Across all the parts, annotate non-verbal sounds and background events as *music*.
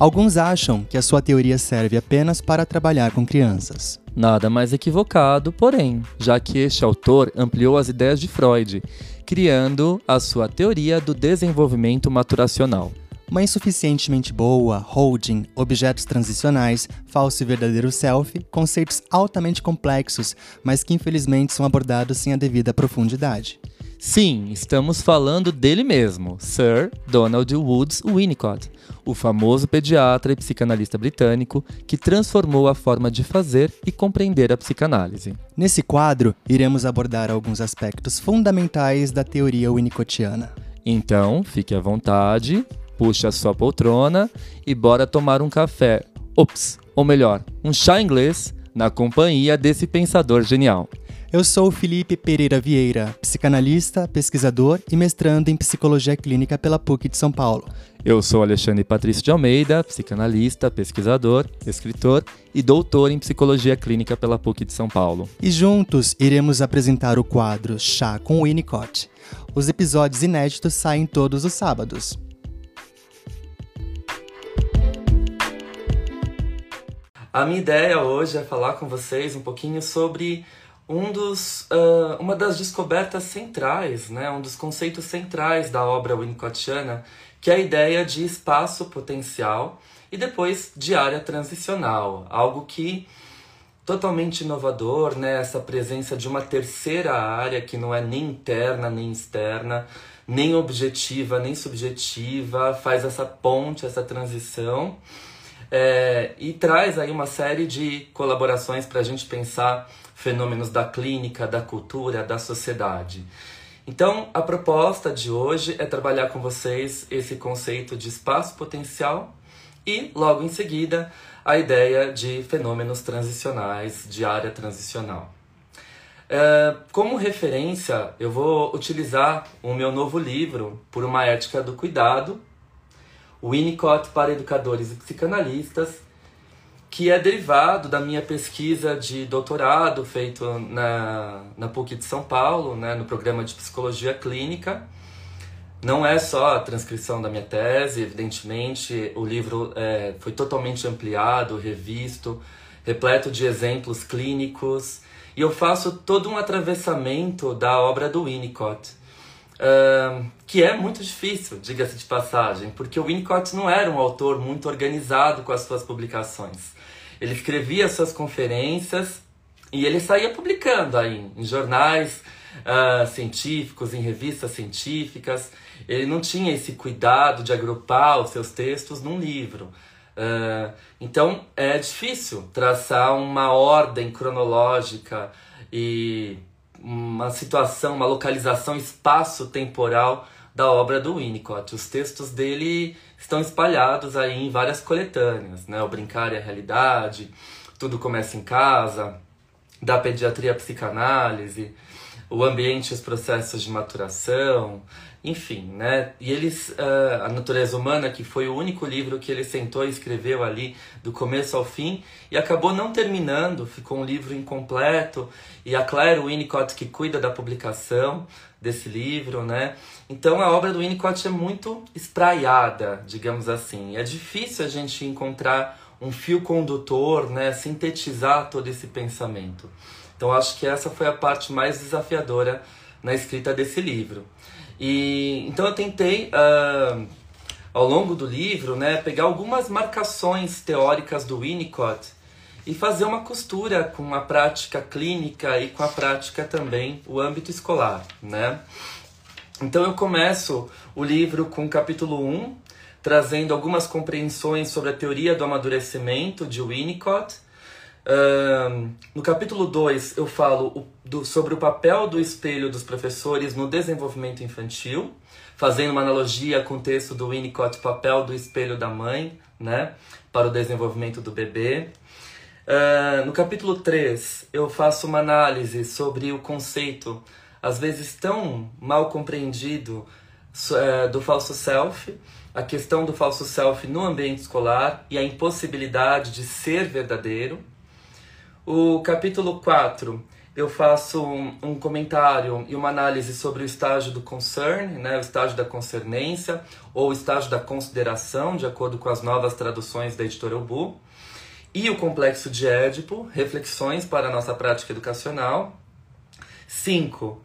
Alguns acham que a sua teoria serve apenas para trabalhar com crianças. Nada mais equivocado, porém, já que este autor ampliou as ideias de Freud, criando a sua teoria do desenvolvimento maturacional. Uma insuficientemente boa, holding, objetos transicionais, falso e verdadeiro self, conceitos altamente complexos, mas que infelizmente são abordados sem a devida profundidade. Sim, estamos falando dele mesmo, Sir Donald Woods Winnicott, o famoso pediatra e psicanalista britânico que transformou a forma de fazer e compreender a psicanálise. Nesse quadro, iremos abordar alguns aspectos fundamentais da teoria winnicottiana. Então, fique à vontade, puxe a sua poltrona e bora tomar um café. Ops, ou melhor, um chá inglês na companhia desse pensador genial. Eu sou o Felipe Pereira Vieira, psicanalista, pesquisador e mestrando em psicologia clínica pela PUC de São Paulo. Eu sou Alexandre Patrício de Almeida, psicanalista, pesquisador, escritor e doutor em psicologia clínica pela PUC de São Paulo. E juntos iremos apresentar o quadro Chá com Winnicott. Os episódios inéditos saem todos os sábados. A minha ideia hoje é falar com vocês um pouquinho sobre um dos, uh, uma das descobertas centrais, né, um dos conceitos centrais da obra winnicottiana, que é a ideia de espaço potencial e depois de área transicional, algo que totalmente inovador, né, essa presença de uma terceira área que não é nem interna nem externa, nem objetiva nem subjetiva, faz essa ponte, essa transição. É, e traz aí uma série de colaborações para a gente pensar fenômenos da clínica, da cultura, da sociedade. Então, a proposta de hoje é trabalhar com vocês esse conceito de espaço potencial e, logo em seguida, a ideia de fenômenos transicionais, de área transicional. É, como referência, eu vou utilizar o meu novo livro, Por uma Ética do Cuidado, Winnicott para Educadores e Psicanalistas, que é derivado da minha pesquisa de doutorado feito na, na PUC de São Paulo, né, no programa de psicologia clínica. Não é só a transcrição da minha tese, evidentemente, o livro é, foi totalmente ampliado, revisto, repleto de exemplos clínicos, e eu faço todo um atravessamento da obra do Winnicott, uh, que é muito difícil, diga-se de passagem, porque o Winnicott não era um autor muito organizado com as suas publicações. Ele escrevia suas conferências e ele saía publicando aí em jornais uh, científicos, em revistas científicas. Ele não tinha esse cuidado de agrupar os seus textos num livro. Uh, então é difícil traçar uma ordem cronológica e uma situação, uma localização espaço-temporal da obra do Winnicott. Os textos dele estão espalhados aí em várias coletâneas, né? O Brincar e a Realidade, Tudo Começa em Casa, da Pediatria à Psicanálise, O Ambiente e os Processos de Maturação, enfim, né? E eles, uh, A Natureza Humana, que foi o único livro que ele sentou e escreveu ali do começo ao fim, e acabou não terminando, ficou um livro incompleto, e a Claire Winnicott que cuida da publicação desse livro, né? Então a obra do Winnicott é muito espraiada, digamos assim. É difícil a gente encontrar um fio condutor, né, sintetizar todo esse pensamento. Então acho que essa foi a parte mais desafiadora na escrita desse livro. E então eu tentei uh, ao longo do livro, né, pegar algumas marcações teóricas do Winnicott e fazer uma costura com a prática clínica e com a prática também o âmbito escolar, né? Então eu começo o livro com o capítulo 1, trazendo algumas compreensões sobre a teoria do amadurecimento de Winnicott. Um, no capítulo 2 eu falo do, sobre o papel do espelho dos professores no desenvolvimento infantil, fazendo uma analogia com o texto do Winnicott, papel do espelho da mãe, né, para o desenvolvimento do bebê. Uh, no capítulo 3 eu faço uma análise sobre o conceito às vezes tão mal compreendido é, do falso self, a questão do falso self no ambiente escolar e a impossibilidade de ser verdadeiro. O capítulo 4 eu faço um, um, comentário e uma análise sobre o estágio do concern, né, o estágio da concernência, ou o estágio da consideração, de acordo com as novas traduções da editora Ubu, e o complexo de Édipo, reflexões para a nossa prática educacional. 5.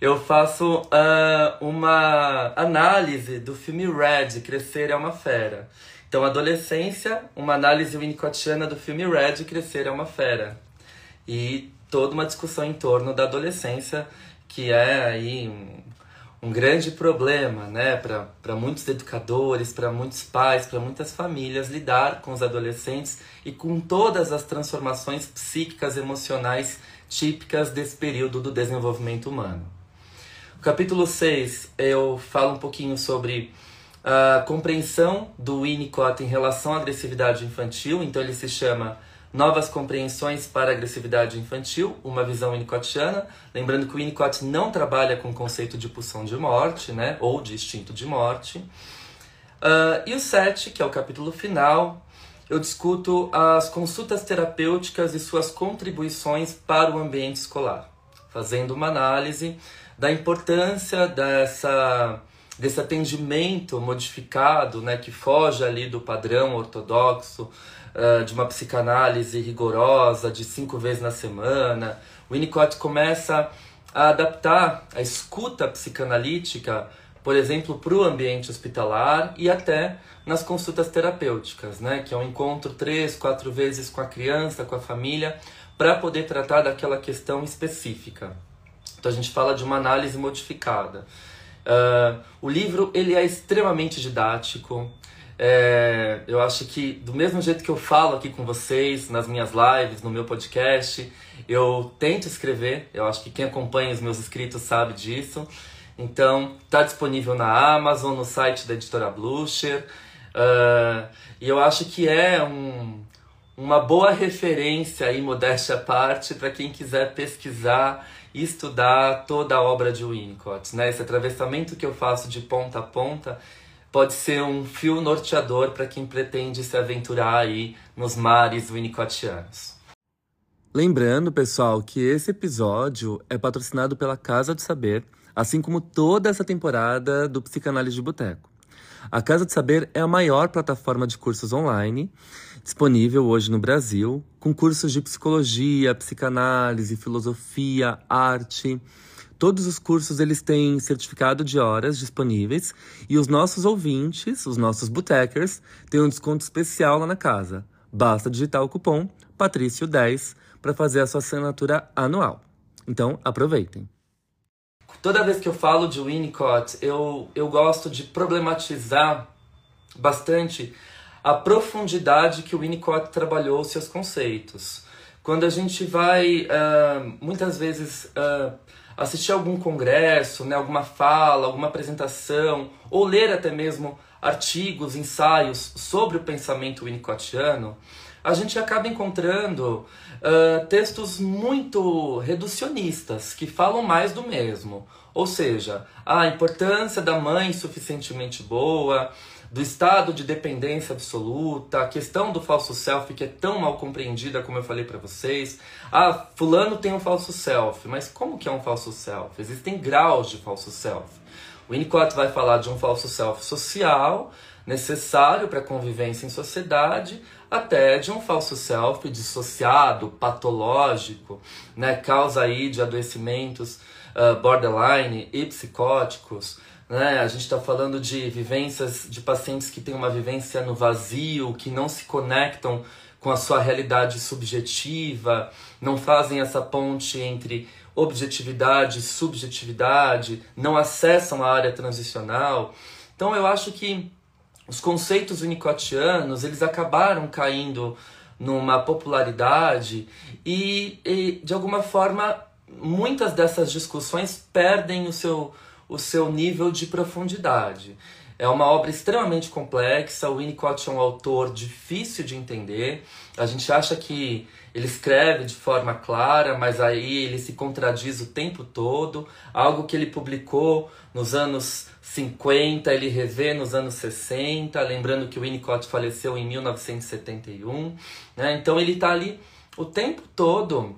Eu faço uh, uma análise do filme Red, Crescer é uma Fera. Então, adolescência, uma análise winnicottiana do filme Red, Crescer é uma Fera. E toda uma discussão em torno da adolescência, que é aí um, um grande problema né, para muitos educadores, para muitos pais, para muitas famílias lidar com os adolescentes e com todas as transformações psíquicas emocionais típicas desse período do desenvolvimento humano. Capítulo 6, eu falo um pouquinho sobre a compreensão do Winnicott em relação à agressividade infantil, então ele se chama Novas compreensões para a agressividade infantil, uma visão winnicottiana. Lembrando que o Winnicott não trabalha com o conceito de pulsão de morte, né, ou de instinto de morte. Uh, e o 7, que é o capítulo final, eu discuto as consultas terapêuticas e suas contribuições para o ambiente escolar, fazendo uma análise da importância dessa, desse atendimento modificado, né, que foge ali do padrão ortodoxo, uh, de uma psicanálise rigorosa, de cinco vezes na semana. O Winnicott começa a adaptar a escuta psicanalítica, por exemplo, para o ambiente hospitalar e até nas consultas terapêuticas, né? que é um encontro três, quatro vezes com a criança, com a família, para poder tratar daquela questão específica. Então a gente fala de uma análise modificada. Uh, o livro ele é extremamente didático, é, eu acho que, do mesmo jeito que eu falo aqui com vocês, nas minhas lives, no meu podcast, eu tento escrever. Eu acho que quem acompanha os meus escritos sabe disso. Então, está disponível na Amazon, no site da editora Blucher. Uh, e eu acho que é um, uma boa referência aí, modéstia à parte, para quem quiser pesquisar estudar toda a obra de Winnicott. Né? Esse atravessamento que eu faço de ponta a ponta pode ser um fio norteador para quem pretende se aventurar aí nos mares winnicottianos. Lembrando, pessoal, que esse episódio é patrocinado pela Casa do Saber, assim como toda essa temporada do Psicanálise de Boteco. A Casa do Saber é a maior plataforma de cursos online disponível hoje no Brasil, com cursos de psicologia, psicanálise, filosofia, arte, Todos os cursos eles têm certificado de horas disponíveis e os nossos ouvintes, os nossos botecers, têm um desconto especial lá na casa. Basta digitar o cupom Patrício10 para fazer a sua assinatura anual. Então, aproveitem. Toda vez que eu falo de Winnicott, eu, eu gosto de problematizar bastante a profundidade que o Winnicott trabalhou seus conceitos. Quando a gente vai, uh, muitas vezes, uh, assistir algum congresso, né, alguma fala, alguma apresentação, ou ler até mesmo artigos, ensaios sobre o pensamento winnicottiano, a gente acaba encontrando uh, textos muito reducionistas, que falam mais do mesmo. Ou seja, a importância da mãe suficientemente boa, do estado de dependência absoluta, a questão do falso self que é tão mal compreendida como eu falei para vocês. Ah, fulano tem um falso self, mas como que é um falso self? Existem graus de falso self. O Winnicott vai falar de um falso self social, necessário para a convivência em sociedade, até de um falso self dissociado, patológico, né, causa aí de adoecimentos uh, borderline e psicóticos. Né? A gente está falando de vivências de pacientes que têm uma vivência no vazio, que não se conectam com a sua realidade subjetiva, não fazem essa ponte entre objetividade e subjetividade, não acessam a área transicional. Então eu acho que os conceitos unicottianos, eles acabaram caindo numa popularidade e, e de alguma forma muitas dessas discussões perdem o seu o seu nível de profundidade. É uma obra extremamente complexa, o Winnicott é um autor difícil de entender. A gente acha que ele escreve de forma clara, mas aí ele se contradiz o tempo todo. Algo que ele publicou nos anos 50, ele revê nos anos 60, lembrando que o Winnicott faleceu em 1971. Né? Então ele está ali o tempo todo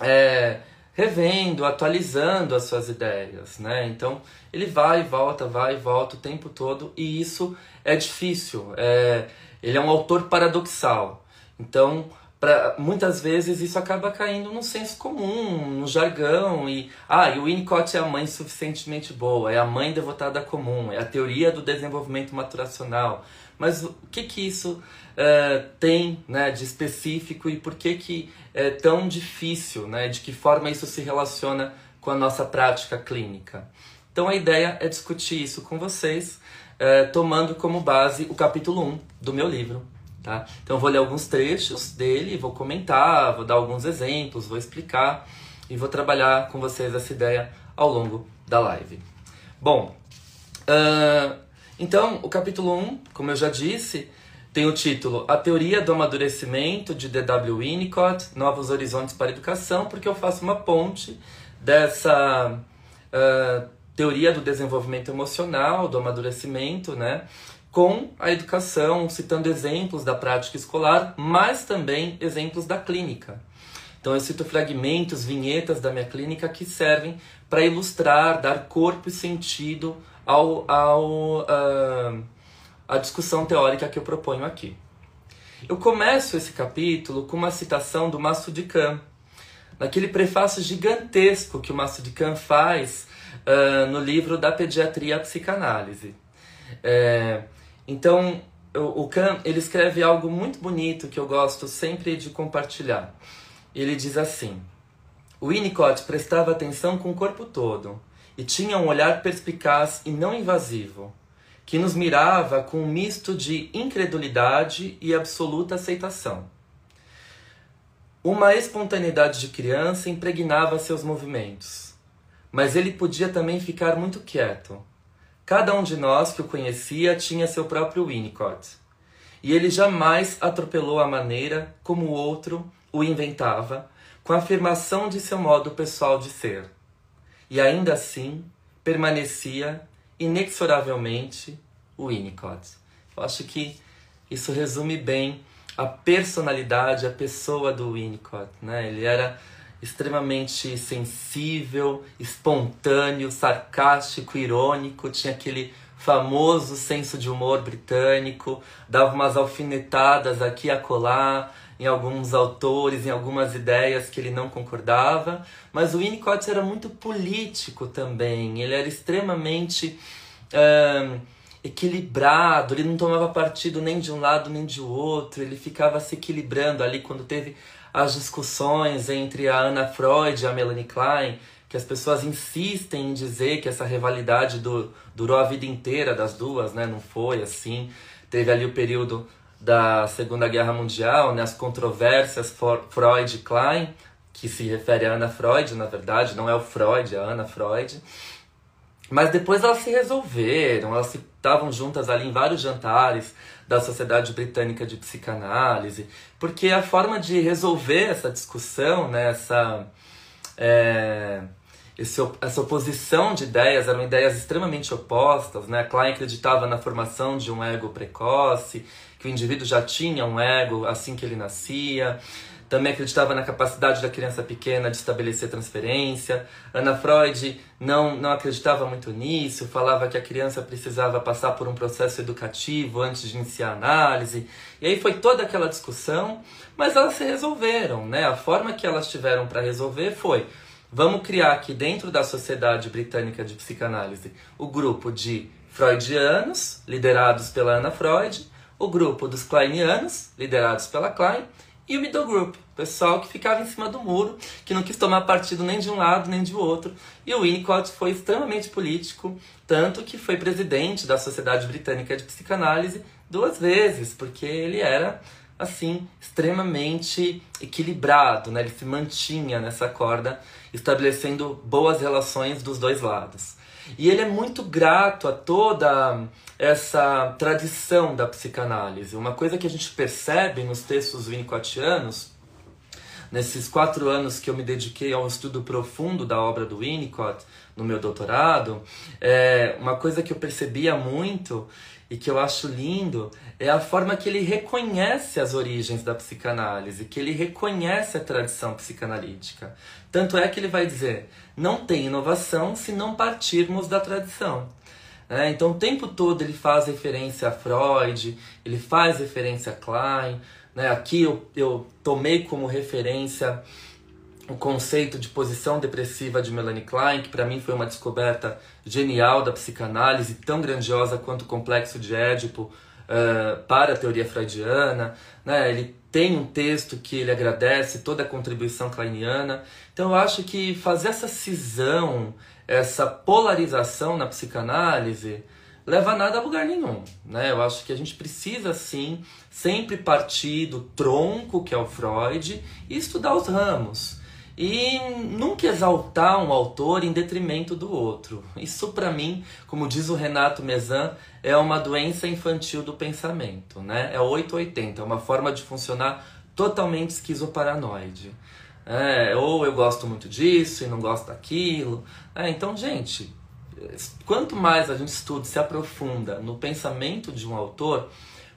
é, revendo, atualizando as suas ideias, né? Então ele vai e volta, vai e volta o tempo todo e isso é difícil. É, ele é um autor paradoxal. Então pra, muitas vezes isso acaba caindo no senso comum, no jargão e ah, e o Winnicott é a mãe suficientemente boa, é a mãe devotada comum, é a teoria do desenvolvimento maturacional. Mas o que que isso uh, tem né, de específico e por que que é tão difícil, né? De que forma isso se relaciona com a nossa prática clínica? Então a ideia é discutir isso com vocês, uh, tomando como base o capítulo 1 do meu livro, Tá? Então eu vou ler alguns trechos dele, vou comentar, vou dar alguns exemplos, vou explicar e vou trabalhar com vocês essa ideia ao longo da live. Bom, uh, então o capítulo 1, como eu já disse, tem o título A Teoria do Amadurecimento de D.W. Winnicott, Novos Horizontes para a Educação, porque eu faço uma ponte dessa uh, teoria do desenvolvimento emocional, do amadurecimento, né? com a educação, citando exemplos da prática escolar, mas também exemplos da clínica. Então eu cito fragmentos, vinhetas da minha clínica que servem para ilustrar, dar corpo e sentido ao, ao uh, a discussão teórica que eu proponho aqui. Eu começo esse capítulo com uma citação do Mastro de Can, naquele prefácio gigantesco que o Mastro de Can faz uh, no livro da Pediatria Psicanálise. É, então, o Kahn, ele escreve algo muito bonito que eu gosto sempre de compartilhar. Ele diz assim: O Winnicott prestava atenção com o corpo todo e tinha um olhar perspicaz e não invasivo, que nos mirava com um misto de incredulidade e absoluta aceitação. Uma espontaneidade de criança impregnava seus movimentos, mas ele podia também ficar muito quieto Cada um de nós que o conhecia tinha seu próprio Winnicott. E ele jamais atropelou a maneira como o outro o inventava, com a afirmação de seu modo pessoal de ser. E ainda assim, permanecia inexoravelmente o Winnicott. Eu acho que isso resume bem a personalidade, a pessoa do Winnicott. Né? Ele era extremamente sensível, espontâneo, sarcástico, irônico, tinha aquele famoso senso de humor britânico, dava umas alfinetadas aqui e acolá em alguns autores, em algumas ideias que ele não concordava, mas o Winnicott era muito político também, ele era extremamente um, equilibrado, ele não tomava partido nem de um lado nem de outro, ele ficava se equilibrando ali quando teve as discussões entre a Anna Freud e a Melanie Klein, que as pessoas insistem em dizer que essa rivalidade do, durou a vida inteira das duas, né? Não foi assim. Teve ali o período da Segunda Guerra Mundial, né? As controvérsias Freud e Klein, que se refere a Ana Freud, na verdade, não é o Freud, é a Ana Freud. Mas depois elas se resolveram, elas estavam juntas ali em vários jantares da Sociedade Britânica de Psicanálise, porque a forma de resolver essa discussão, né, essa, é, esse, essa oposição de ideias, eram ideias extremamente opostas. Né? Klein acreditava na formação de um ego precoce, que o indivíduo já tinha um ego assim que ele nascia. Também acreditava na capacidade da criança pequena de estabelecer transferência. Ana Freud não, não acreditava muito nisso, falava que a criança precisava passar por um processo educativo antes de iniciar a análise. E aí foi toda aquela discussão, mas elas se resolveram, né? A forma que elas tiveram para resolver foi: vamos criar aqui dentro da Sociedade Britânica de Psicanálise o grupo de freudianos, liderados pela Ana Freud, o grupo dos kleinianos, liderados pela Klein, e o middle group, pessoal que ficava em cima do muro, que não quis tomar partido nem de um lado nem de outro. E o Winnicott foi extremamente político, tanto que foi presidente da Sociedade Britânica de Psicanálise duas vezes, porque ele era assim extremamente equilibrado, né? Ele se mantinha nessa corda, estabelecendo boas relações dos dois lados. E ele é muito grato a toda essa tradição da psicanálise. Uma coisa que a gente percebe nos textos winnicottianos nesses quatro anos que eu me dediquei ao estudo profundo da obra do Winnicott, no meu doutorado, é, uma coisa que eu percebia muito e que eu acho lindo é a forma que ele reconhece as origens da psicanálise, que ele reconhece a tradição psicanalítica. Tanto é que ele vai dizer: não tem inovação se não partirmos da tradição. É, então, o tempo todo ele faz referência a Freud, ele faz referência a Klein. Né? Aqui eu, eu tomei como referência o conceito de posição depressiva de Melanie Klein, que para mim foi uma descoberta genial da psicanálise, tão grandiosa quanto o complexo de Édipo uh, para a teoria freudiana. Né? Ele tem um texto que ele agradece toda a contribuição kleiniana. Então eu acho que fazer essa cisão, essa polarização na psicanálise, leva nada a lugar nenhum. Né? Eu acho que a gente precisa, sim, sempre partir do tronco, que é o Freud, e estudar os ramos e nunca exaltar um autor em detrimento do outro. Isso, para mim, como diz o Renato Mezan, é uma doença infantil do pensamento, né? É 880, é uma forma de funcionar totalmente esquizoparanoide. É, ou eu gosto muito disso e não gosto daquilo. É, então, gente, quanto mais a gente estuda, se aprofunda no pensamento de um autor,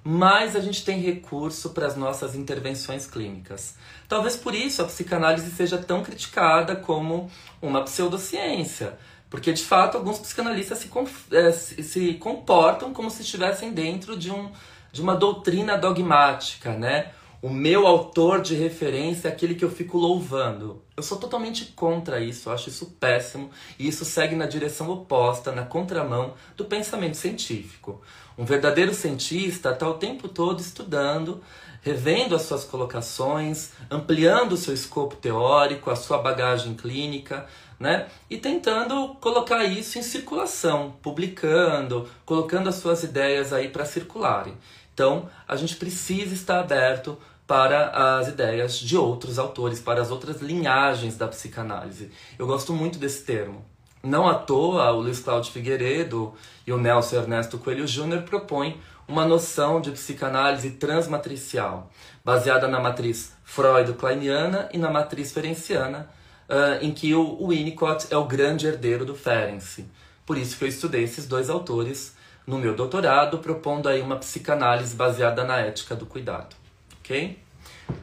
mais a gente tem recurso para as nossas intervenções clínicas. Talvez por isso a psicanálise seja tão criticada como uma pseudociência. Porque, de fato, alguns psicanalistas se, é, se comportam como se estivessem dentro de, um, de uma doutrina dogmática, né? O meu autor de referência é aquele que eu fico louvando. Eu sou totalmente contra isso, eu acho isso péssimo e isso segue na direção oposta, na contramão do pensamento científico. Um verdadeiro cientista está o tempo todo estudando, revendo as suas colocações, ampliando o seu escopo teórico, a sua bagagem clínica, né? E tentando colocar isso em circulação, publicando, colocando as suas ideias aí para circularem. Então, a gente precisa estar aberto para as ideias de outros autores, para as outras linhagens da psicanálise. Eu gosto muito desse termo. Não à toa, o Luiz Cláudio Figueiredo e o Nelson Ernesto Coelho Júnior propõem uma noção de psicanálise transmatricial, baseada na matriz freud-kleiniana e na matriz ferenciana, uh, em que o Winnicott é o grande herdeiro do Ferenczi. Por isso que eu estudei esses dois autores no meu doutorado, propondo aí uma psicanálise baseada na ética do cuidado. Ok?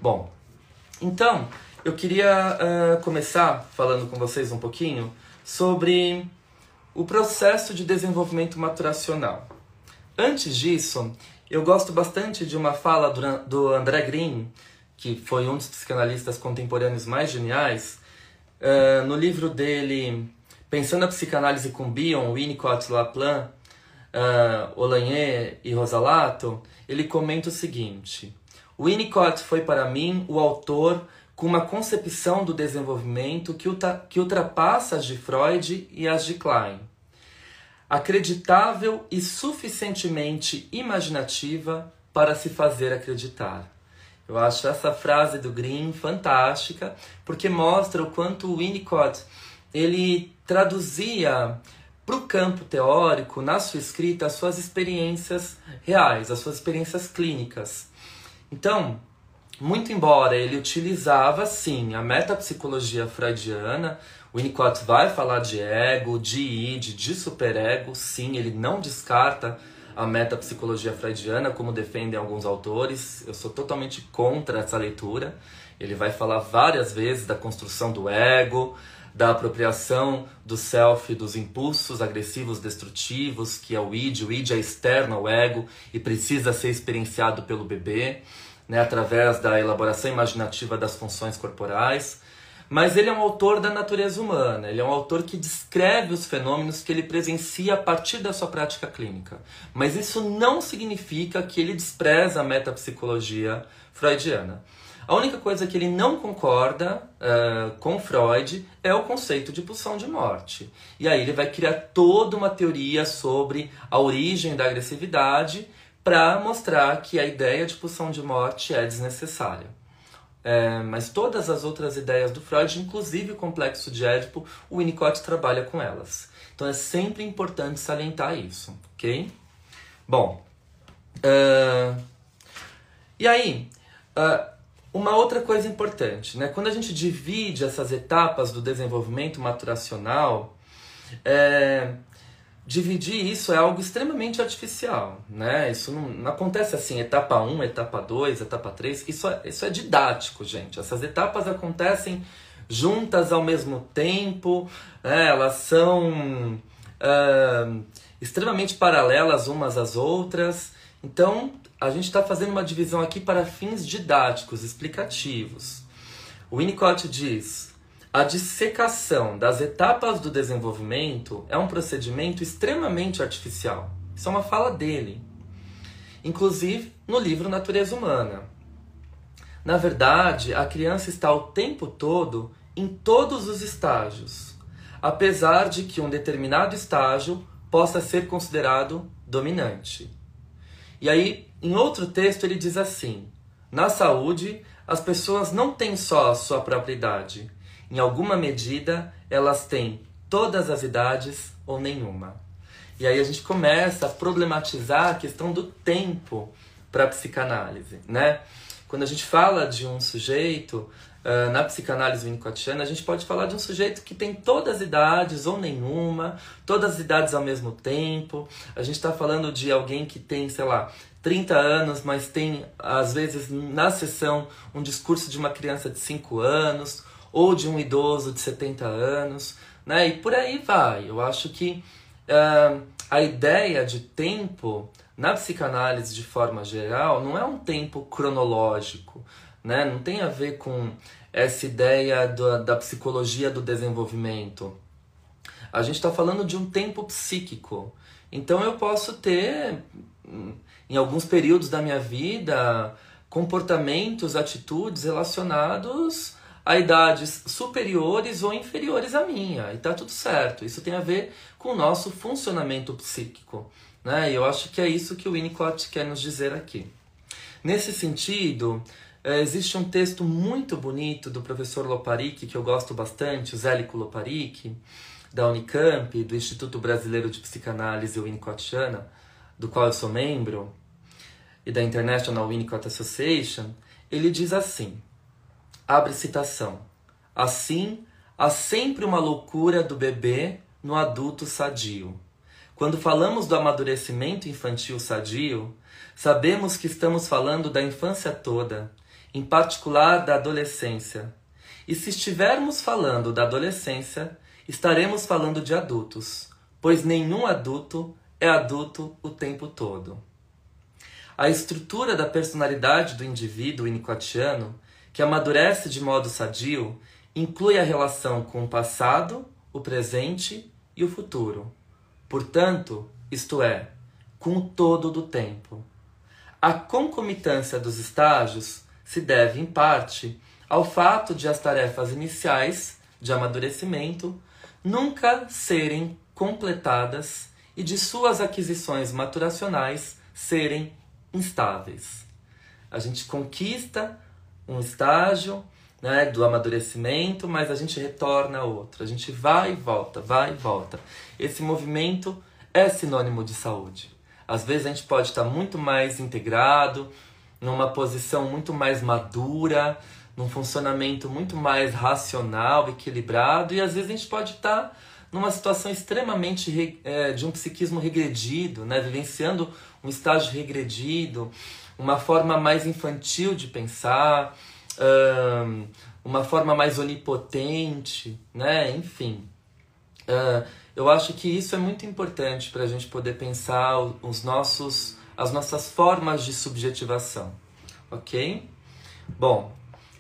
Bom, então eu queria uh, começar falando com vocês um pouquinho sobre o processo de desenvolvimento maturacional. Antes disso, eu gosto bastante de uma fala do, André Green, que foi um dos psicanalistas contemporâneos mais geniais, uh, no livro dele Pensando a Psicanálise com Bion, Winnicott, Laplan, uh, Olanier e Rosalato, ele comenta o seguinte: Winnicott foi para mim o autor com uma concepção do desenvolvimento que, que ultrapassa as de Freud e as de Klein. Acreditável e suficientemente imaginativa para se fazer acreditar. Eu acho essa frase do Green fantástica, porque mostra o quanto o Winnicott ele traduzia para o campo teórico, na sua escrita, as suas experiências reais, as suas experiências clínicas. Então, muito embora ele utilizava, sim, a metapsicologia freudiana, o Winnicott vai falar de ego, de id, de superego, sim, ele não descarta a metapsicologia freudiana, como defendem alguns autores. Eu sou totalmente contra essa leitura. Ele vai falar várias vezes da construção do ego, da apropriação do self, dos impulsos agressivos destrutivos, que é o id. O id é externo ao ego e precisa ser experienciado pelo bebê, né, através da elaboração imaginativa das funções corporais. Mas ele é um autor da natureza humana, ele é um autor que descreve os fenômenos que ele presencia a partir da sua prática clínica. Mas isso não significa que ele despreza a metapsicologia freudiana. A única coisa que ele não concorda uh, com Freud é o conceito de pulsão de morte. E aí ele vai criar toda uma teoria sobre a origem da agressividade para mostrar que a ideia de pulsão de morte é desnecessária. É, mas todas as outras ideias do Freud, inclusive o complexo de Édipo, o Winnicott trabalha com elas. Então é sempre importante salientar isso, ok? Bom, uh, e aí, uh, Uma outra coisa importante, né? Quando a gente divide essas etapas do desenvolvimento maturacional, é, dividir isso é algo extremamente artificial, né? Isso não, não, acontece assim, etapa 1, etapa 2, etapa 3, isso é, isso é didático, gente. Essas etapas acontecem juntas ao mesmo tempo, né? elas são uh, extremamente paralelas umas às outras. Então, a gente está fazendo uma divisão aqui para fins didáticos, explicativos. O Winnicott diz: a dissecação das etapas do desenvolvimento é um procedimento extremamente artificial. Isso é uma fala dele. Inclusive no livro Natureza Humana. Na verdade, a criança está o tempo todo em todos os estágios, apesar de que um determinado estágio possa ser considerado dominante. E aí, em outro texto, ele diz assim: na saúde, as pessoas não têm só a sua própria idade. Em alguma medida, elas têm todas as idades ou nenhuma. E aí a gente começa a problematizar a questão do tempo para a psicanálise, né? Quando a gente fala de um sujeito uh, na psicanálise winnicottiana, a gente pode falar de um sujeito que tem todas as idades ou nenhuma, todas as idades ao mesmo tempo. A gente está falando de alguém que tem, sei lá, 30 anos, mas tem, às vezes, na sessão, um discurso de uma criança de 5 anos, ou de um idoso de 70 anos, né? E por aí vai. Eu acho que uh, a ideia de tempo na psicanálise de forma geral não é um tempo cronológico, né? Não tem a ver com essa ideia da psicologia do desenvolvimento. A gente está falando de um tempo psíquico. Então eu posso ter em alguns períodos da minha vida, comportamentos, atitudes relacionados a idades superiores ou inferiores à minha. E tá tudo certo. Isso tem a ver com o nosso funcionamento psíquico. Né? E eu acho que é isso que o Winnicott quer nos dizer aqui. Nesse sentido, é, existe um texto muito bonito do professor Loparic, que eu gosto bastante, o Zélico Loparic, da Unicamp, do Instituto Brasileiro de Psicanálise Winnicottiana, do qual eu sou membro, e da International Winnicott Association, ele diz assim: abre citação. Assim, há sempre uma loucura do bebê no adulto sadio. Quando falamos do amadurecimento infantil sadio, sabemos que estamos falando da infância toda, em particular da adolescência. E se estivermos falando da adolescência, estaremos falando de adultos, pois nenhum adulto é adulto o tempo todo. A estrutura da personalidade do indivíduo inicotiano, que amadurece de modo sadio, inclui a relação com o passado, o presente e o futuro. Portanto, isto é, com o todo do tempo. A concomitância dos estágios se deve, em parte, ao fato de as tarefas iniciais de amadurecimento nunca serem completadas e de suas aquisições maturacionais serem instáveis. A gente conquista um estágio né, do amadurecimento, mas a gente retorna a outro. A gente vai e volta, vai e volta. Esse movimento é sinônimo de saúde. Às vezes a gente pode estar muito mais integrado, numa posição muito mais madura, num funcionamento muito mais racional, equilibrado, e às vezes a gente pode estar numa situação extremamente é, de um psiquismo regredido, né? vivenciando um estágio regredido, uma forma mais infantil de pensar, um, uma forma mais onipotente, né? enfim. Uh, eu acho que isso é muito importante para a gente poder pensar os nossos, as nossas formas de subjetivação, ok? Bom,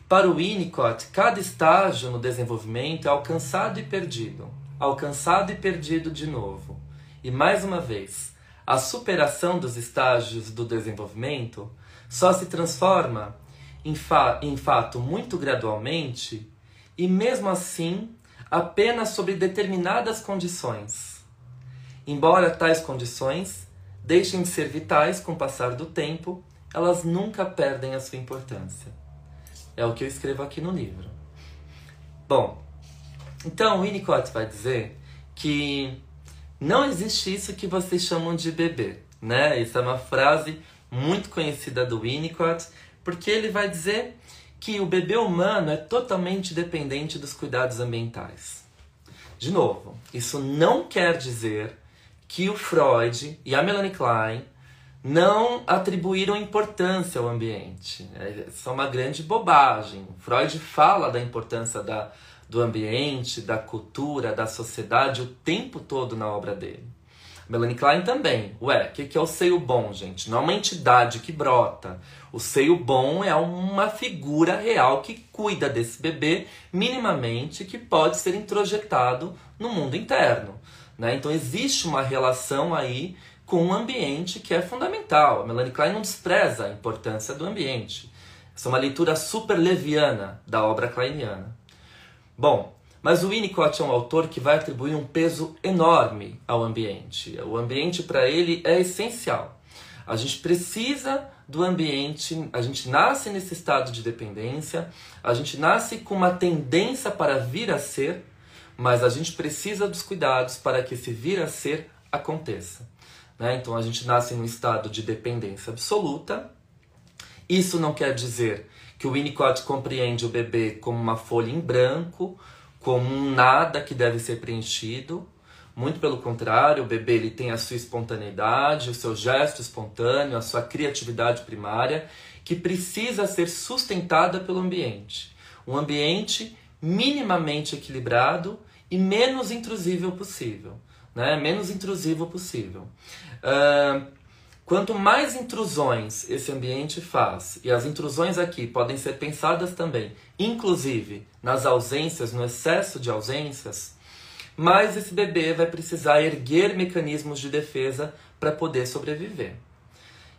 para o Winnicott, cada estágio no desenvolvimento é alcançado e perdido alcançado e perdido de novo. E mais uma vez, a superação dos estágios do desenvolvimento só se transforma em, fa em fato muito gradualmente e, mesmo assim, apenas sob determinadas condições. Embora tais condições deixem de ser vitais com o passar do tempo, elas nunca perdem a sua importância. É o que eu escrevo aqui no livro. Bom, então, o Winnicott vai dizer que não existe isso que vocês chamam de bebê, né? Essa é uma frase muito conhecida do Winnicott, porque ele vai dizer que o bebê humano é totalmente dependente dos cuidados ambientais. De novo, isso não quer dizer que o Freud e a Melanie Klein não atribuíram importância ao ambiente. É, isso é uma grande bobagem. Freud fala da importância da, do ambiente, da cultura, da sociedade o tempo todo na obra dele. Melanie Klein também. Ué, o que, que é o seio bom, gente? Não é uma entidade que brota. O seio bom é uma figura real que cuida desse bebê minimamente, que pode ser introjetado no mundo interno. Né? Então existe uma relação aí com o ambiente que é fundamental. A Melanie Klein não despreza a importância do ambiente. Essa é uma leitura super leviana da obra kleiniana. Bom, mas o Winnicott é um autor que vai atribuir um peso enorme ao ambiente. O ambiente para ele é essencial. A gente precisa do ambiente, a gente nasce nesse estado de dependência, a gente nasce com uma tendência para vir a ser, mas a gente precisa dos cuidados para que esse vir a ser aconteça. Né? Então a gente nasce num estado de dependência absoluta. Isso não quer dizer que o Winnicott compreende o bebê como uma folha em branco, como um nada que deve ser preenchido. Muito pelo contrário, o bebê ele tem a sua espontaneidade, o seu gesto espontâneo, a sua criatividade primária, que precisa ser sustentada pelo ambiente. Um ambiente minimamente equilibrado e menos intrusível possível. Né? Menos intrusivo possível. Uh, quanto mais intrusões esse ambiente faz, e as intrusões aqui podem ser pensadas também, inclusive nas ausências, no excesso de ausências, mais esse bebê vai precisar erguer mecanismos de defesa para poder sobreviver.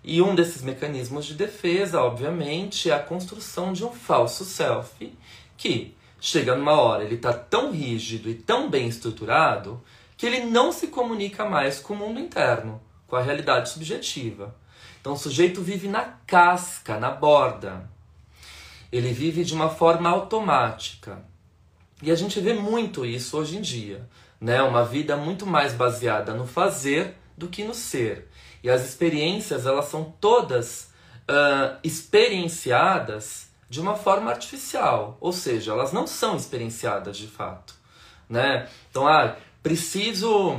E um desses mecanismos de defesa, obviamente, é a construção de um falso self que chega numa hora, ele está tão rígido e tão bem estruturado que ele não se comunica mais com o mundo interno, com a realidade subjetiva. Então o sujeito vive na casca, na borda. Ele vive de uma forma automática. E a gente vê muito isso hoje em dia, né? Uma vida muito mais baseada no fazer do que no ser. E as experiências, elas são todas uh, experienciadas de uma forma artificial, ou seja, elas não são experienciadas de fato, né? Então, ah, preciso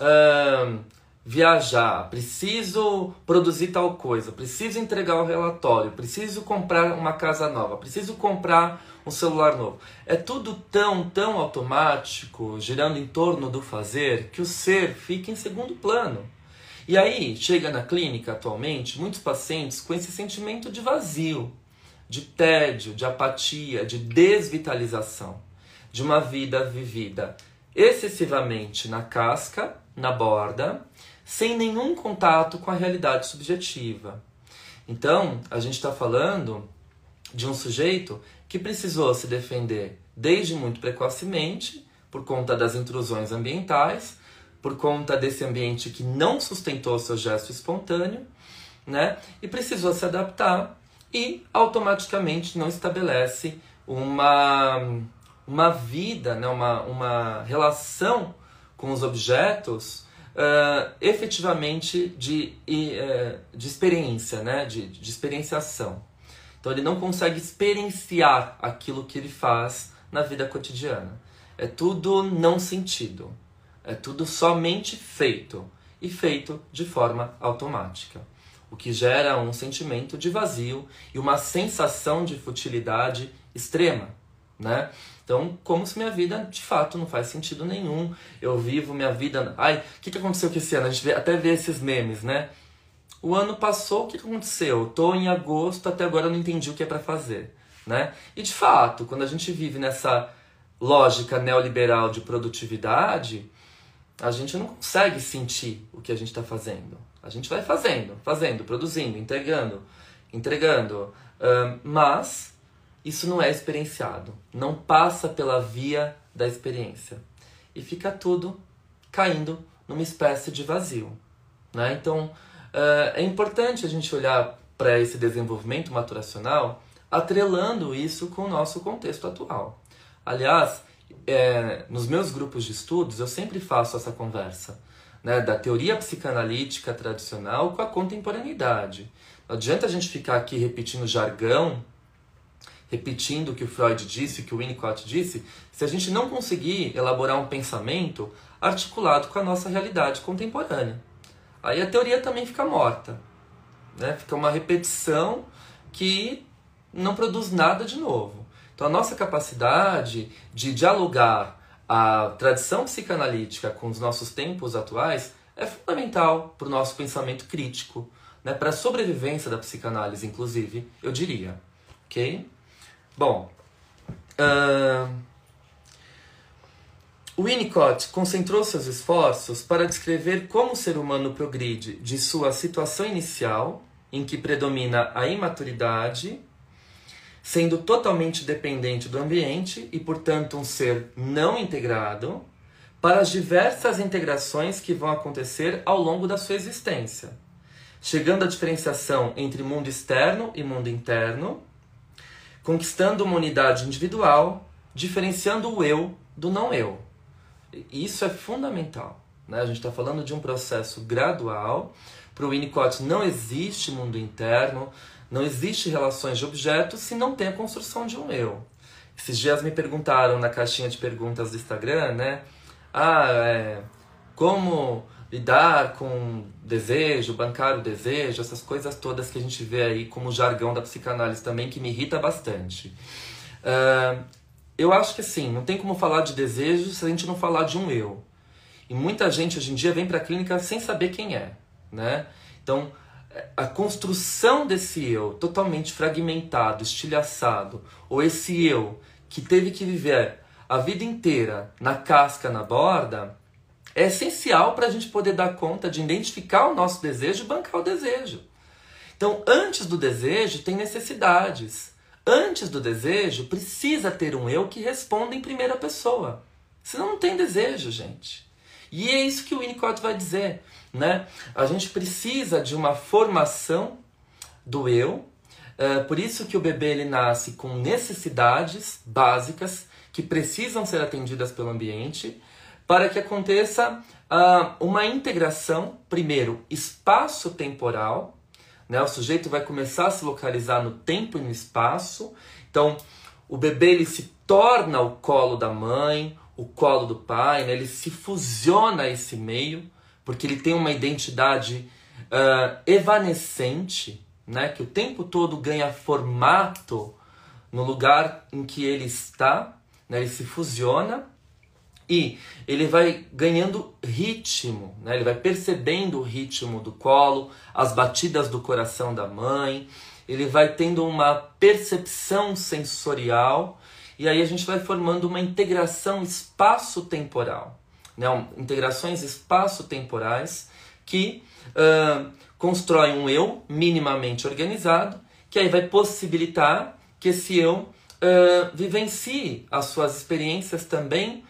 uh, viajar, preciso produzir tal coisa, preciso entregar o relatório, preciso comprar uma casa nova, preciso comprar um celular novo. É tudo tão, tão automático, girando em torno do fazer, que o ser fica em segundo plano. E aí, chega na clínica atualmente muitos pacientes com esse sentimento de vazio, de tédio, de apatia, de desvitalização, de uma vida vivida excessivamente na casca, na borda, sem nenhum contato com a realidade subjetiva. Então, a gente está falando de um sujeito que precisou se defender desde muito precocemente, por conta das intrusões ambientais, por conta desse ambiente que não sustentou seu gesto espontâneo, né? E precisou se adaptar e automaticamente não estabelece uma, uma vida, né? uma, uma relação com os objetos uh, efetivamente de, uh, de experiência, né? de, de experienciação. Então ele não consegue experienciar aquilo que ele faz na vida cotidiana. É tudo não sentido. É tudo somente feito e feito de forma automática o que gera um sentimento de vazio e uma sensação de futilidade extrema, né? Então, como se minha vida de fato não faz sentido nenhum. Eu vivo minha vida. Ai, o que, que aconteceu com esse ano? A gente vê, até vê esses memes, né? O ano passou, o que, que aconteceu? Tô em agosto, até agora eu não entendi o que é para fazer, né? E de fato, quando a gente vive nessa lógica neoliberal de produtividade, a gente não consegue sentir o que a gente está fazendo. A gente vai fazendo, fazendo, produzindo, entregando, entregando. mas isso não é experienciado. Não passa pela via da experiência. E fica tudo caindo numa espécie de vazio. Né? Então, uh, é importante a gente olhar para esse desenvolvimento maturacional atrelando isso com o nosso contexto atual. Aliás, é, nos meus grupos de estudos eu sempre faço essa conversa né, da teoria psicanalítica tradicional com a contemporaneidade. Não adianta a gente ficar aqui repetindo jargão repetindo o que o Freud disse, o que o Winnicott disse, se a gente não conseguir elaborar um pensamento articulado com a nossa realidade contemporânea. Aí a teoria também fica morta. Né? Fica uma repetição que não produz nada de novo. Então a nossa capacidade de dialogar a tradição psicanalítica com os nossos tempos atuais é fundamental para o nosso pensamento crítico, né? para a sobrevivência da psicanálise, inclusive, eu diria. Ok? Bom, uh, Winnicott concentrou seus esforços para descrever como o ser humano progride de sua situação inicial, em que predomina a imaturidade, sendo totalmente dependente do ambiente e, portanto, um ser não integrado, para as diversas integrações que vão acontecer ao longo da sua existência, chegando à diferenciação entre mundo externo e mundo interno, conquistando uma unidade individual, diferenciando o eu do não eu. Isso é fundamental. Né? A gente está falando de um processo gradual. Para o Winnicott não existe mundo interno, não existe relações de objetos se não tem a construção de um eu. Esses dias me perguntaram na caixinha de perguntas do Instagram, né? Ah, é, como lidar com desejo, bancar o desejo, essas coisas todas que a gente vê aí como jargão da psicanálise também, que me irrita bastante. Uh, eu acho que assim, não tem como falar de desejo se a gente não falar de um eu. E muita gente hoje em dia vem para a clínica sem saber quem é, né? Então, a construção desse eu totalmente fragmentado, estilhaçado, ou esse eu que teve que viver a vida inteira na casca, na borda, é essencial para a gente poder dar conta de identificar o nosso desejo e bancar o desejo. Então, antes do desejo, tem necessidades. Antes do desejo, precisa ter um eu que responda em primeira pessoa. Senão não tem desejo, gente. E é isso que o Winnicott vai dizer. Né? A gente precisa de uma formação do eu. É, por isso que o bebê ele nasce com necessidades básicas que precisam ser atendidas pelo ambiente para que aconteça uh, uma integração, primeiro, espaço-temporal, né? o sujeito vai começar a se localizar no tempo e no espaço, então o bebê ele se torna o colo da mãe, o colo do pai, né? ele se fusiona a esse meio, porque ele tem uma identidade uh, evanescente, né? que o tempo todo ganha formato no lugar em que ele está, né? ele se fusiona e ele vai ganhando ritmo, né? ele vai percebendo o ritmo do colo, as batidas do coração da mãe, ele vai tendo uma percepção sensorial e aí a gente vai formando uma integração espaço-temporal, né? integrações espaço-temporais que uh, constroem um eu minimamente organizado, que aí vai possibilitar que esse eu uh, vivencie as suas experiências também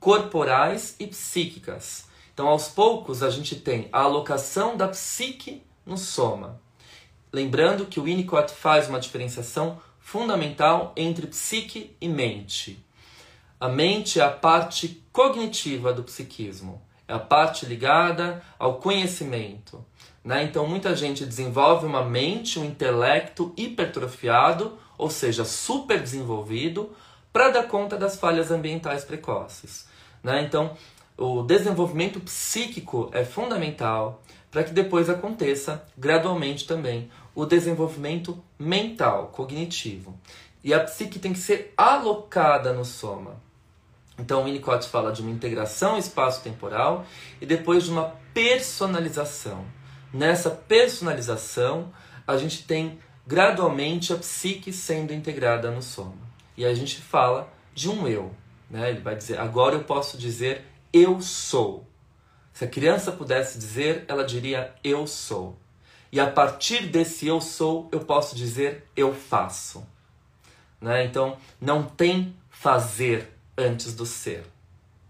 corporais e psíquicas. Então, aos poucos, a gente tem a alocação da psique no soma. Lembrando que o Winnicott faz uma diferenciação fundamental entre psique e mente. A mente é a parte cognitiva do psiquismo, é a parte ligada ao conhecimento. Né? Então, muita gente desenvolve uma mente, um intelecto hipertrofiado, ou seja, super desenvolvido, para dar conta das falhas ambientais precoces. Né? Então, o desenvolvimento psíquico é fundamental para que depois aconteça gradualmente também o desenvolvimento mental, cognitivo. E a psique tem que ser alocada no soma. Então, o Winnicott fala de uma integração espaço-temporal e depois de uma personalização. Nessa personalização, a gente tem gradualmente a psique sendo integrada no soma. E a gente fala de um eu. Né? Ele vai dizer: agora eu posso dizer eu sou. Se a criança pudesse dizer, ela diria eu sou. E a partir desse eu sou, eu posso dizer eu faço. Né? Então, não tem fazer antes do ser.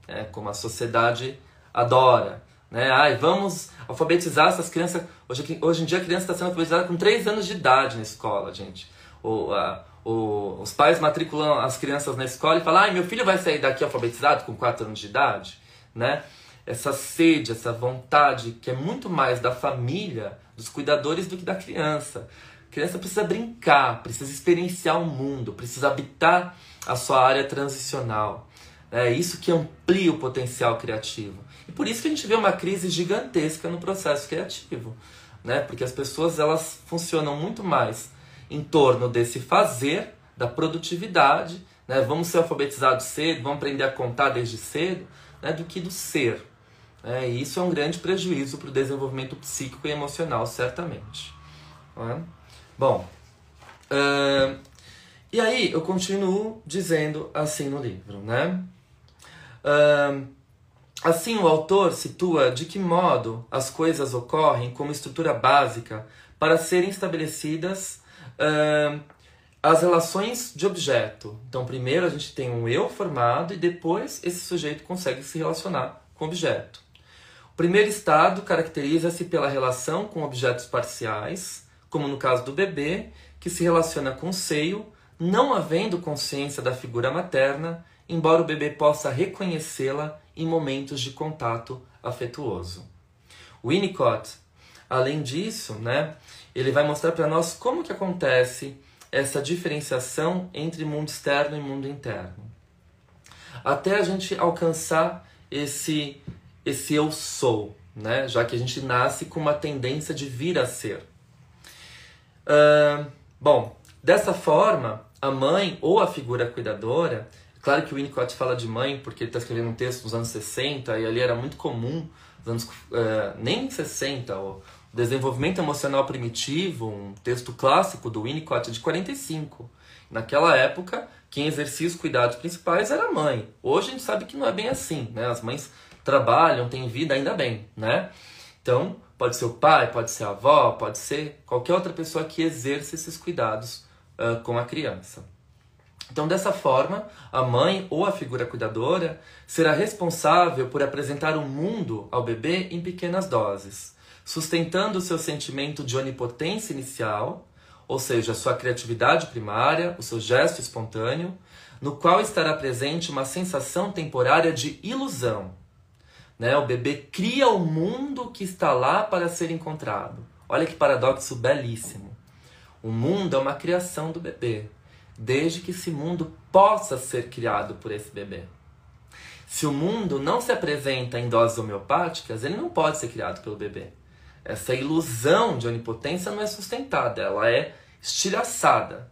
É como a sociedade adora. Né? Ai, vamos alfabetizar essas crianças. Hoje, hoje em dia a criança está sendo alfabetizada com 3 anos de idade na escola, gente. A, o, os pais matriculam as crianças na escola e falam: ah, meu filho vai sair daqui alfabetizado com 4 anos de idade, né? Essa sede, essa vontade que é muito mais da família, dos cuidadores do que da criança. criança precisa brincar, precisa experienciar o mundo, precisa habitar a sua área transicional. É isso que amplia o potencial criativo. E por isso que a gente vê uma crise gigantesca no processo criativo, né? Porque as pessoas elas funcionam muito mais em torno desse fazer, da produtividade, né? Vamos ser alfabetizados cedo, vamos aprender a contar desde cedo, né? Do que do ser. É, e isso é um grande prejuízo para o desenvolvimento psíquico e emocional, certamente. É? Bom, e aí eu continuo dizendo assim no livro, né? Uh, assim, o autor situa de que modo as coisas ocorrem como estrutura básica para serem estabelecidas uh, as relações de objeto. Então, primeiro a gente tem um eu formado e depois esse sujeito consegue se relacionar com o objeto. O primeiro estado caracteriza-se pela relação com objetos parciais, como no caso do bebê, que se relaciona com o seio, não havendo consciência da figura materna, embora o bebê possa reconhecê-la em momentos de contato afetuoso. Winnicott, além disso, né, ele vai mostrar para nós como que acontece essa diferenciação entre mundo externo e mundo interno. Até a gente alcançar esse esse eu sou, né? já que a gente nasce com uma tendência de vir a ser. Uh, bom, dessa forma, a mãe ou a figura cuidadora, claro que o Winnicott fala de mãe porque ele está escrevendo um texto dos anos 60 e ali era muito comum, anos, uh, nem 60, o Desenvolvimento Emocional Primitivo, um texto clássico do Winnicott de 45. Naquela época, quem exercia os cuidados principais era a mãe. Hoje a gente sabe que não é bem assim, né? As mães trabalham, têm vida, ainda bem, né? Então, pode ser o pai, pode ser a avó, pode ser qualquer outra pessoa que exerça esses cuidados uh, com a criança. Então, dessa forma, a mãe ou a figura cuidadora será responsável por apresentar o mundo ao bebê em pequenas doses, sustentando o seu sentimento de onipotência inicial, ou seja, sua criatividade primária, o seu gesto espontâneo, no qual estará presente uma sensação temporária de ilusão, né? O bebê cria o mundo que está lá para ser encontrado. Olha que paradoxo belíssimo. O mundo é uma criação do bebê, desde que esse mundo possa ser criado por esse bebê. Se o mundo não se apresenta em doses homeopáticas, ele não pode ser criado pelo bebê. Essa ilusão de onipotência não é sustentada, ela é estilhaçada.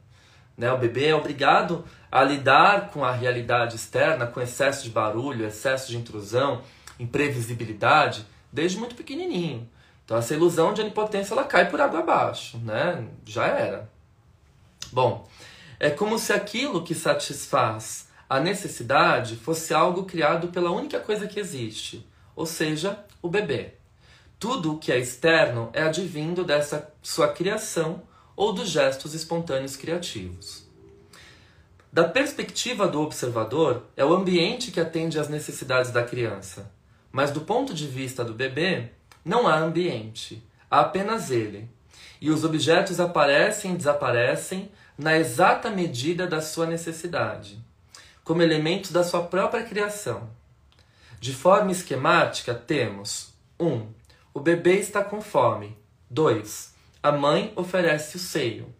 Né? O bebê é obrigado a lidar com a realidade externa, com excesso de barulho, excesso de intrusão, imprevisibilidade desde muito pequenininho. Então essa ilusão de onipotência ela cai por água abaixo, né? Já era. Bom, é como se aquilo que satisfaz a necessidade fosse algo criado pela única coisa que existe, ou seja, o bebê. Tudo o que é externo é advindo dessa sua criação ou dos gestos espontâneos criativos. Da perspectiva do observador, é o ambiente que atende às necessidades da criança. Mas do ponto de vista do bebê, não há ambiente, há apenas ele. E os objetos aparecem e desaparecem na exata medida da sua necessidade, como elementos da sua própria criação. De forma esquemática, temos 1. Um, o bebê está com fome. 2. A mãe oferece o seio.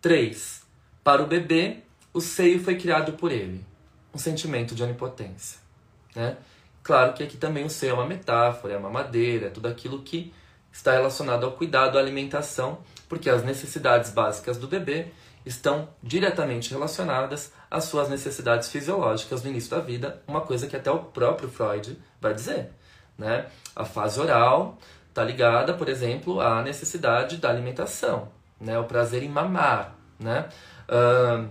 3. Para o bebê, o seio foi criado por ele. Um sentimento de onipotência. Né? Claro que aqui também o ser é uma metáfora, é uma madeira, é tudo aquilo que está relacionado ao cuidado, à alimentação, porque as necessidades básicas do bebê estão diretamente relacionadas às suas necessidades fisiológicas no início da vida, uma coisa que até o próprio Freud vai dizer. Né? A fase oral está ligada, por exemplo, à necessidade da alimentação, né? o prazer em mamar. Né? Uh,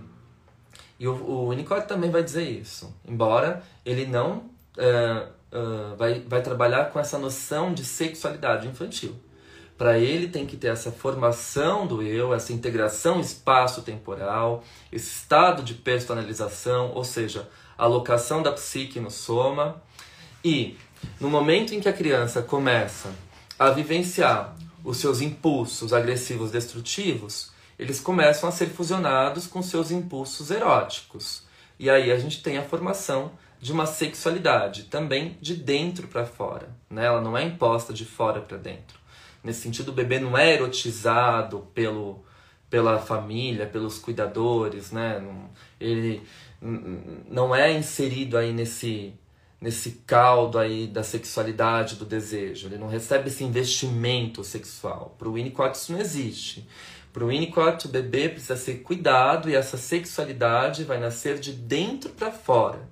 e o, o Winnicott também vai dizer isso, embora ele não uh, uh, vai, vai trabalhar com essa noção de sexualidade infantil. Para ele tem que ter essa formação do eu, essa integração espaço-temporal, esse estado de personalização, ou seja, a alocação da psique no soma. E no momento em que a criança começa a vivenciar os seus impulsos agressivos destrutivos, eles começam a ser fusionados com seus impulsos eróticos. E aí a gente tem a formação de uma sexualidade, também de dentro para fora. Né? Ela não é imposta de fora para dentro. Nesse sentido, o bebê não é erotizado pelo, pela família, pelos cuidadores, né? Ele não é inserido aí nesse nesse caldo aí da sexualidade, do desejo. Ele não recebe esse investimento sexual. Para o Winnicott isso não existe. Para o Winnicott, o bebê precisa ser cuidado e essa sexualidade vai nascer de dentro para fora,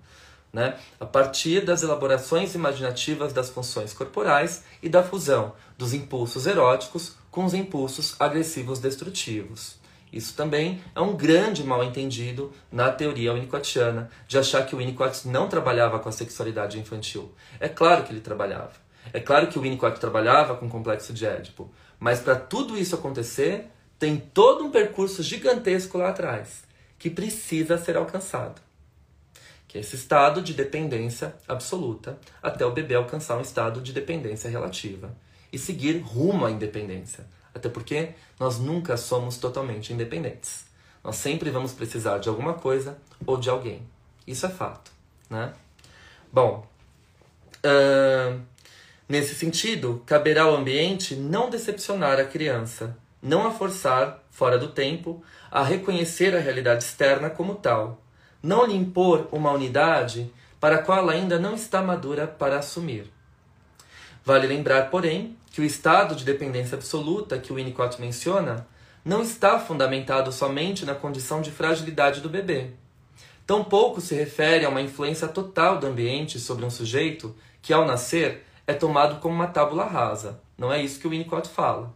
né? a partir das elaborações imaginativas das funções corporais e da fusão dos impulsos eróticos com os impulsos agressivos destrutivos. Isso também é um grande mal-entendido na teoria winnicottiana, de achar que o Winnicott não trabalhava com a sexualidade infantil. É claro que ele trabalhava. É claro que o Winnicott trabalhava com o complexo de Édipo. Mas para tudo isso acontecer, tem todo um percurso gigantesco lá atrás, que precisa ser alcançado. Que é esse estado de dependência absoluta, até o bebê alcançar um estado de dependência relativa e seguir rumo à independência até porque nós nunca somos totalmente independentes. Nós sempre vamos precisar de alguma coisa ou de alguém. Isso é fato, né? Bom, uh, nesse sentido, caberá ao ambiente não decepcionar a criança, não a forçar, fora do tempo, a reconhecer a realidade externa como tal, não lhe impor uma unidade para a qual ainda não está madura para assumir. Vale lembrar, porém, que o estado de dependência absoluta que o Winnicott menciona não está fundamentado somente na condição de fragilidade do bebê. Tampouco se refere a uma influência total do ambiente sobre um sujeito que, ao nascer, é tomado como uma tábula rasa. Não é isso que o Winnicott fala.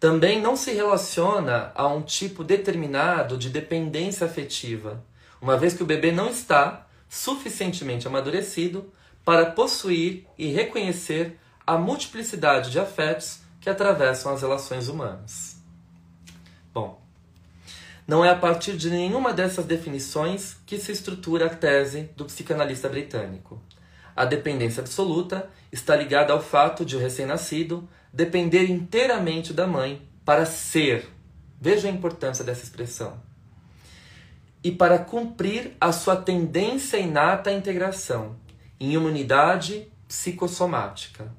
Também não se relaciona a um tipo determinado de dependência afetiva, uma vez que o bebê não está suficientemente amadurecido para possuir e reconhecer a multiplicidade de afetos que atravessam as relações humanas. Bom, não é a partir de nenhuma dessas definições que se estrutura a tese do psicanalista britânico. A dependência absoluta está ligada ao fato de o recém-nascido depender inteiramente da mãe para ser. Veja a importância dessa expressão. E para cumprir a sua tendência inata à integração em uma unidade psicossomática.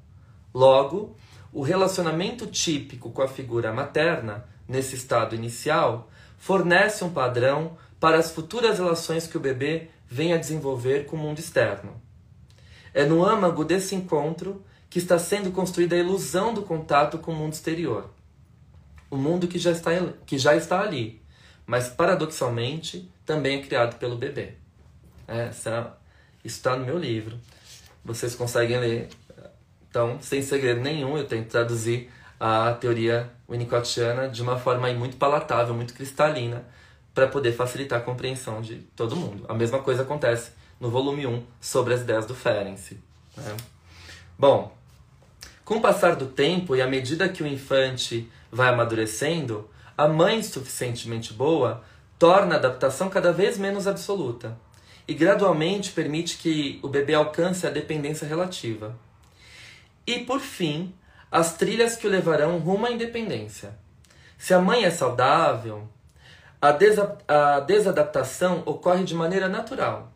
Logo, o relacionamento típico com a figura materna, nesse estado inicial, fornece um padrão para as futuras relações que o bebê vem a desenvolver com o mundo externo. É no âmago desse encontro que está sendo construída a ilusão do contato com o mundo exterior. O mundo que já está, que já está ali, mas paradoxalmente também é criado pelo bebê. Essa, isso está no meu livro. Vocês conseguem ler então, sem segredo nenhum, eu tento traduzir a teoria winnicottiana de uma forma muito palatável, muito cristalina, para poder facilitar a compreensão de todo mundo. A mesma coisa acontece no volume 1 sobre as ideias do Ferenczi. Né? Bom, com o passar do tempo e à medida que o infante vai amadurecendo, a mãe suficientemente boa torna a adaptação cada vez menos absoluta e gradualmente permite que o bebê alcance a dependência relativa. E, por fim, as trilhas que o levarão rumo à independência. Se a mãe é saudável, a, desa a desadaptação ocorre de maneira natural,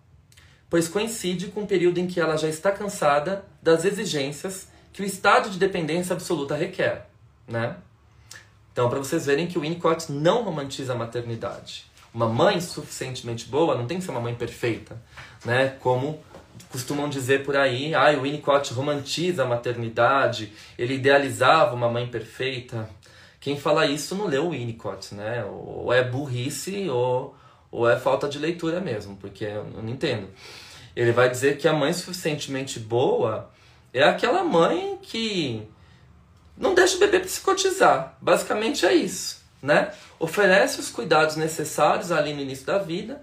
pois coincide com o período em que ela já está cansada das exigências que o estado de dependência absoluta requer. Né? Então, para vocês verem que o Winnicott não romantiza a maternidade. Uma mãe suficientemente boa não tem que ser uma mãe perfeita, né? como costumam dizer por aí, ah, o Winnicott romantiza a maternidade, ele idealizava uma mãe perfeita. Quem fala isso não leu o Winnicott, né? Ou é burrice ou, ou é falta de leitura mesmo, porque eu não entendo. Ele vai dizer que a mãe suficientemente boa é aquela mãe que não deixa o bebê psicotizar. Basicamente é isso, né? Oferece os cuidados necessários ali no início da vida,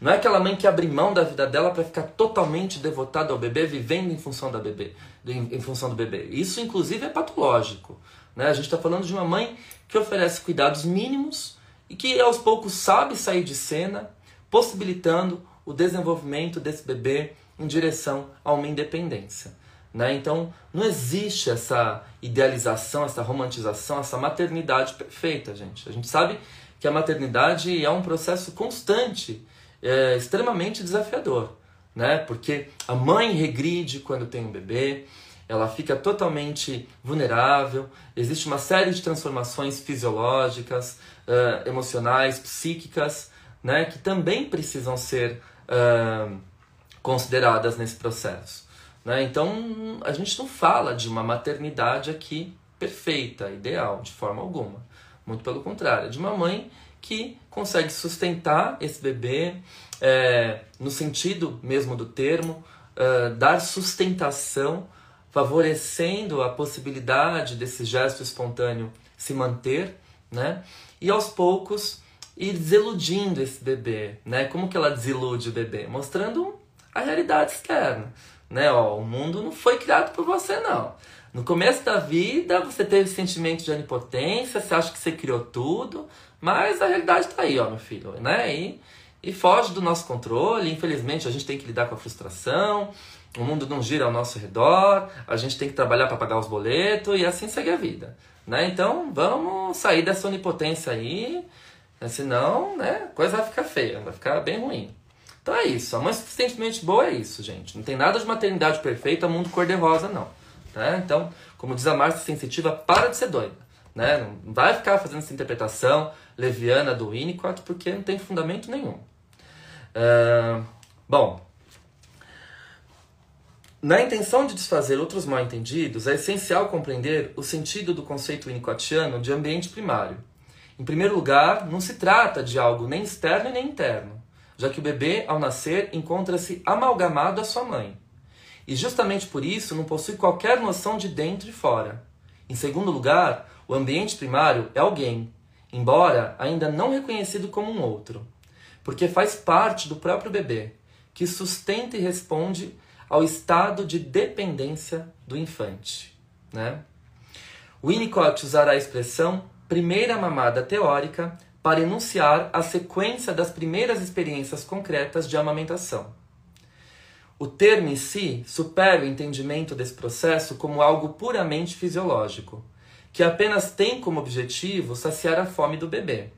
não é aquela mãe que abre mão da vida dela para ficar totalmente devotada ao bebê, vivendo em função da bebê, em, função do bebê. Isso inclusive é patológico. Né? A gente está falando de uma mãe que oferece cuidados mínimos e que aos poucos sabe sair de cena, possibilitando o desenvolvimento desse bebê em direção a uma independência. Né? Então, não existe essa idealização, essa romantização, essa maternidade perfeita, gente. A gente sabe que a maternidade é um processo constante é extremamente desafiador, né? Porque a mãe regride quando tem um bebê, ela fica totalmente vulnerável, existe uma série de transformações fisiológicas, uh, emocionais, psíquicas, né, que também precisam ser uh, consideradas nesse processo. Né? Então, a gente não fala de uma maternidade aqui perfeita, ideal, de forma alguma. Muito pelo contrário, é de uma mãe que consegue sustentar esse bebê é, no sentido mesmo do termo, é, dar sustentação, favorecendo a possibilidade desse gesto espontâneo se manter, né? E aos poucos ir desiludindo esse bebê, né? Como que ela desilude o bebê? Mostrando a realidade externa, né? Ó, o mundo não foi criado por você não. No começo da vida, você teve sentimento de onipotência, você acha que você criou tudo, mas a realidade está aí, ó, meu filho, né? E, e foge do nosso controle. Infelizmente, a gente tem que lidar com a frustração. O mundo não gira ao nosso redor. A gente tem que trabalhar para pagar os boletos e assim segue a vida, né? Então, vamos sair dessa onipotência aí, né? senão, né, a coisa vai ficar feia, vai ficar bem ruim. Então é isso. A mãe suficientemente boa é isso, gente. Não tem nada de maternidade perfeita, mundo cor-de-rosa, não. Né? Então, como diz a Márcia Sensitiva, para de ser doida. Né? Não vai ficar fazendo essa interpretação leviana do Winnicott porque não tem fundamento nenhum. Uh, bom, na intenção de desfazer outros mal-entendidos, é essencial compreender o sentido do conceito winnicottiano de ambiente primário. Em primeiro lugar, não se trata de algo nem externo nem interno, já que o bebê, ao nascer, encontra-se amalgamado à sua mãe e justamente por isso não possui qualquer noção de dentro e fora. Em segundo lugar, o ambiente primário é alguém, embora ainda não reconhecido como um outro, porque faz parte do próprio bebê, que sustenta e responde ao estado de dependência do infante. Né? Winnicott usará a expressão primeira mamada teórica para enunciar a sequência das primeiras experiências concretas de amamentação. O termo em si supera o entendimento desse processo como algo puramente fisiológico, que apenas tem como objetivo saciar a fome do bebê.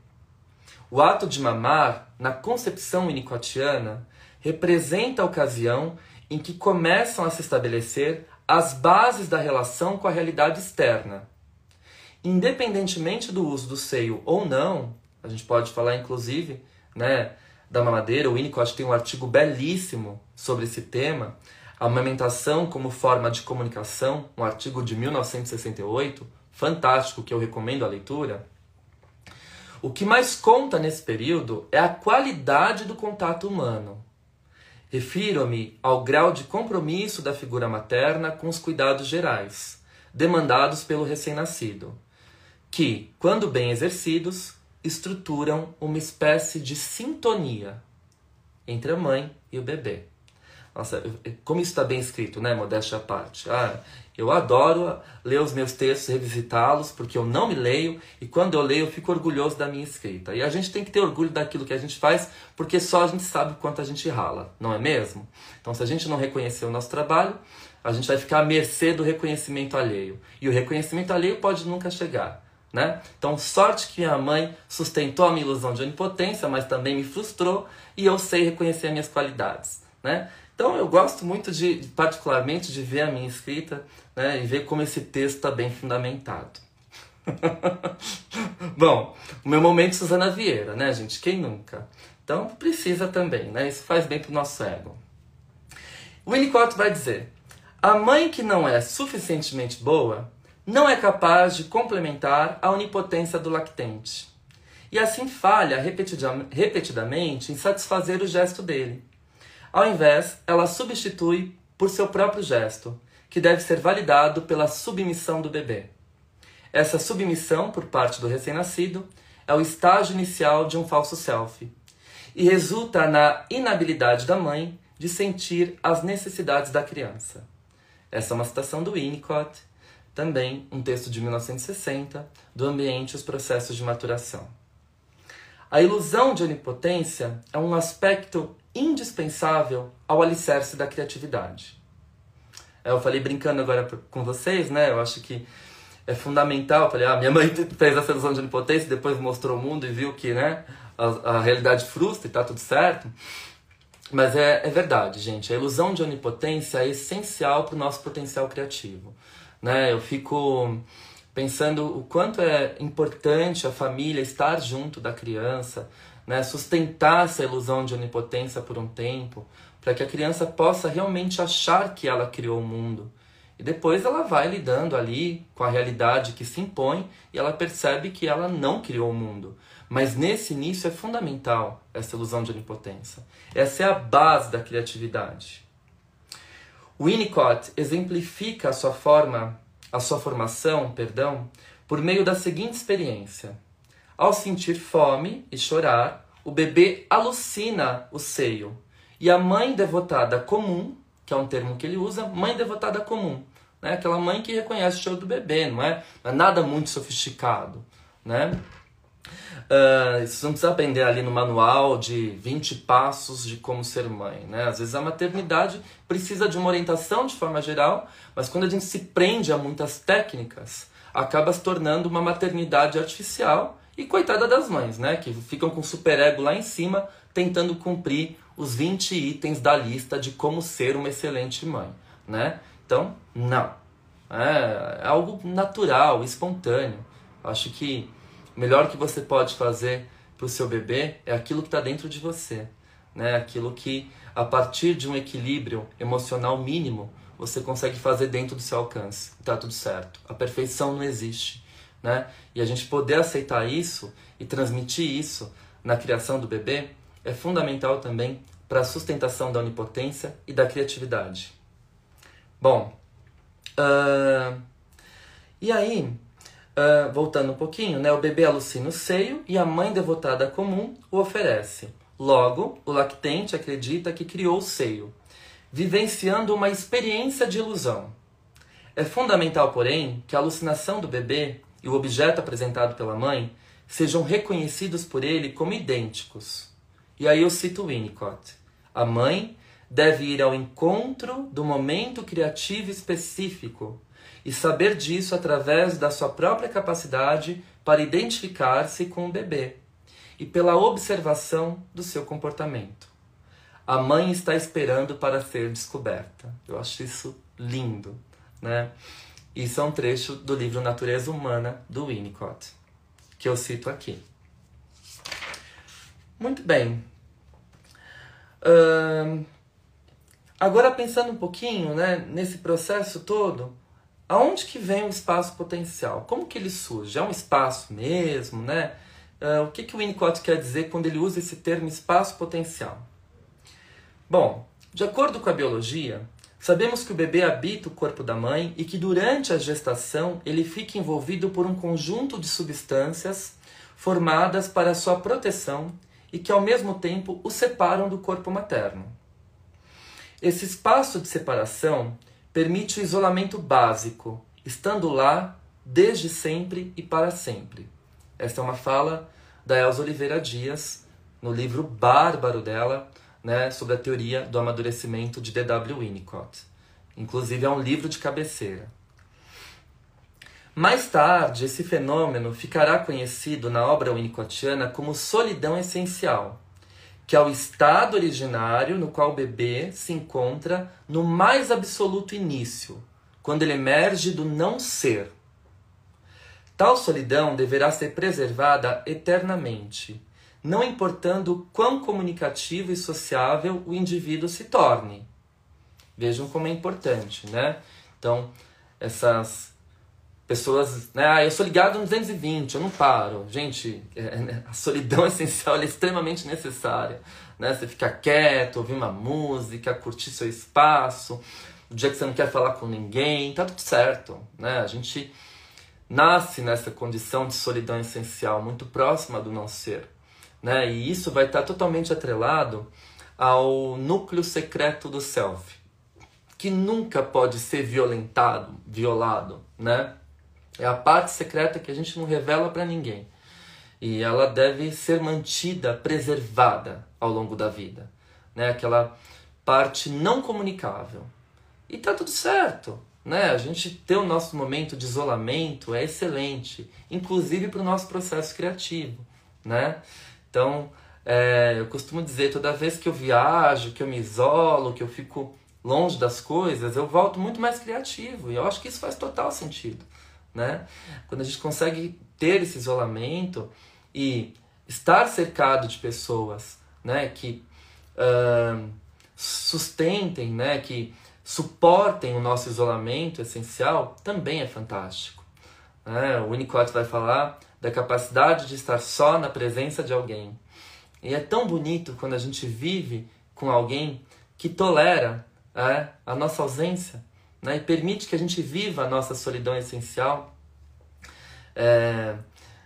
O ato de mamar, na concepção winnicottiana, representa a ocasião em que começam a se estabelecer as bases da relação com a realidade externa. Independentemente do uso do seio ou não, a gente pode falar inclusive, né, da mamadeira, o Winnicott tem um artigo belíssimo sobre esse tema, a amamentação como forma de comunicação, um artigo de 1968, fantástico que eu recomendo a leitura. O que mais conta nesse período é a qualidade do contato humano. Refiro-me ao grau de compromisso da figura materna com os cuidados gerais, demandados pelo recém-nascido, que, quando bem exercidos, estruturam uma espécie de sintonia entre a mãe e o bebê. Nossa, como isso está bem escrito, né? Modéstia à parte. Ah, eu adoro ler os meus textos, revisitá-los, porque eu não me leio e quando eu leio eu fico orgulhoso da minha escrita. E a gente tem que ter orgulho daquilo que a gente faz, porque só a gente sabe quanto a gente rala, não é mesmo? Então, se a gente não reconhecer o nosso trabalho, a gente vai ficar à mercê do reconhecimento alheio. E o reconhecimento alheio pode nunca chegar. Né? Então, sorte que minha mãe sustentou a minha ilusão de onipotência, mas também me frustrou e eu sei reconhecer as minhas qualidades. Né? Então, eu gosto muito, de, particularmente, de ver a minha escrita né, e ver como esse texto está bem fundamentado. *laughs* Bom, o meu momento Suzana Vieira, né, gente? Quem nunca? Então, precisa também, né? Isso faz bem para o nosso ego. O Winnicott vai dizer: a mãe que não é suficientemente boa não é capaz de complementar a onipotência do lactente. E assim falha repetidamente em satisfazer o gesto dele. Ao invés, ela substitui por seu próprio gesto, que deve ser validado pela submissão do bebê. Essa submissão, por parte do recém-nascido, é o estágio inicial de um falso self e resulta na inabilidade da mãe de sentir as necessidades da criança. Essa é uma citação do Winnicott, também um texto de 1960 do ambiente e os processos de maturação. A ilusão de onipotência é um aspecto indispensável ao alicerce da criatividade. É, eu falei brincando agora com vocês, né? Eu acho que é fundamental. Eu falei, ah, minha mãe *laughs* fez essa ilusão de onipotência, depois mostrou o mundo e viu que, né, a, a realidade frustra e tá tudo certo. Mas é, é verdade, gente. A ilusão de onipotência é essencial para o nosso potencial criativo. Né? Eu fico pensando o quanto é importante a família estar junto da criança, né? sustentar essa ilusão de onipotência por um tempo, para que a criança possa realmente achar que ela criou o mundo. E depois ela vai lidando ali com a realidade que se impõe e ela percebe que ela não criou o mundo. Mas nesse início é fundamental essa ilusão de onipotência. Essa é a base da criatividade. Winnicott exemplifica a sua forma, a sua formação, perdão, por meio da seguinte experiência. Ao sentir fome e chorar, o bebê alucina o seio. E a mãe devotada comum, que é um termo que ele usa, mãe devotada comum, né? Aquela mãe que reconhece o choro do bebê, não é, não é nada muito sofisticado, né? Uh, isso não aprender ali no manual de 20 passos de como ser mãe, né? Às vezes a maternidade precisa de uma orientação de forma geral, mas quando a gente se prende a muitas técnicas, acaba se tornando uma maternidade artificial e coitada das mães, né? Que ficam com o superego lá em cima, tentando cumprir os 20 itens da lista de como ser uma excelente mãe, né? Então, não. É, é algo natural, espontâneo. Acho que o melhor que você pode fazer para o seu bebê é aquilo que está dentro de você, né? Aquilo que a partir de um equilíbrio emocional mínimo você consegue fazer dentro do seu alcance. Tá tudo certo. A perfeição não existe, né? E a gente poder aceitar isso e transmitir isso na criação do bebê é fundamental também para a sustentação da onipotência e da criatividade. Bom, uh, e aí Uh, voltando um pouquinho, né? O bebê alucina o seio e a mãe devotada comum o oferece. Logo, o lactente acredita que criou o seio, vivenciando uma experiência de ilusão. É fundamental, porém, que a alucinação do bebê e o objeto apresentado pela mãe sejam reconhecidos por ele como idênticos. E aí eu cito Winnicott. A mãe deve ir ao encontro do momento criativo específico e saber disso através da sua própria capacidade para identificar-se com o bebê e pela observação do seu comportamento. A mãe está esperando para ser descoberta. Eu acho isso lindo, né? Isso é um trecho do livro Natureza Humana do Winnicott, que eu cito aqui. Muito bem. Uh, agora pensando um pouquinho, né, nesse processo todo, Aonde que vem o espaço potencial? Como que ele surge? É um espaço mesmo, né? Uh, o que, que o Winnicott quer dizer quando ele usa esse termo espaço potencial? Bom, de acordo com a biologia, sabemos que o bebê habita o corpo da mãe e que durante a gestação ele fica envolvido por um conjunto de substâncias formadas para sua proteção e que ao mesmo tempo o separam do corpo materno. Esse espaço de separação permite o isolamento básico, estando lá desde sempre e para sempre. Esta é uma fala da Elza Oliveira Dias, no livro bárbaro dela, né, sobre a teoria do amadurecimento de D.W. Winnicott. Inclusive é um livro de cabeceira. Mais tarde, esse fenômeno ficará conhecido na obra winnicottiana como solidão essencial, que é o estado originário no qual o bebê se encontra no mais absoluto início, quando ele emerge do não ser. Tal solidão deverá ser preservada eternamente, não importando quão comunicativo e sociável o indivíduo se torne. Vejam como é importante, né? Então, essas pessoas, né? Ah, eu sou ligado no 220, eu não paro. Gente, é, é, a solidão *laughs* essencial é extremamente necessária, né? Você ficar quieto, ouvir uma música, curtir seu espaço. O dia que você não quer falar com ninguém, tá tudo certo, né? A gente nasce nessa condição de solidão essencial, muito próxima do não ser, né? E isso vai estar totalmente atrelado ao núcleo secreto do self, que nunca pode ser violentado, violado, né? É a parte secreta que a gente não revela para ninguém. E ela deve ser mantida, preservada ao longo da vida. Né? Aquela parte não comunicável. E tá tudo certo. Né? A gente ter o nosso momento de isolamento é excelente, inclusive para o nosso processo criativo. Né? Então, É, eu costumo dizer, toda vez que eu viajo, que eu me isolo, que eu fico longe das coisas, eu volto muito mais criativo. E eu acho que isso faz total sentido. Né? Quando a gente consegue ter esse isolamento e estar cercado de pessoas né, que uh, sustentem, né, que suportem o nosso isolamento essencial, também é fantástico. Né? O Winnicott vai falar da capacidade de estar só na presença de alguém. E é tão bonito quando a gente vive com alguém que tolera é, a nossa ausência né? e permite que a gente viva a nossa solidão essencial. É,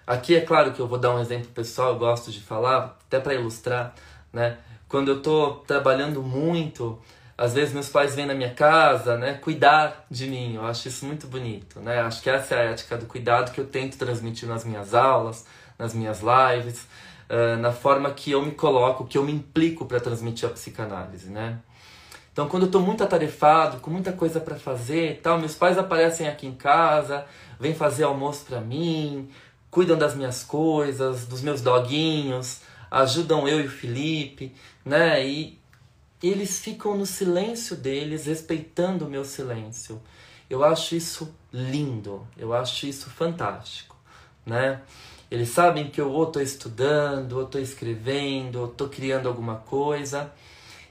aqui é claro que eu vou dar um exemplo pessoal, eu gosto de falar, até para ilustrar. Né? Quando eu estou trabalhando muito, às vezes meus pais vêm na minha casa, né, cuidar de mim. Eu acho isso muito bonito, né? Acho que essa é a ética do cuidado que eu tento transmitir nas minhas aulas, nas minhas lives, uh, na forma que eu me coloco, que eu me implico para transmitir a psicanálise, né? Então, quando eu estou muito atarefado, com muita coisa para fazer, tal, meus pais aparecem aqui em casa, vêm fazer almoço para mim, cuidam das minhas coisas, dos meus doguinhos, ajudam eu e o Felipe, né? E eles ficam no silêncio deles, respeitando o meu silêncio. Eu acho isso lindo, eu acho isso fantástico, né? Eles sabem que eu ou estou estudando, ou estou escrevendo, ou estou criando alguma coisa.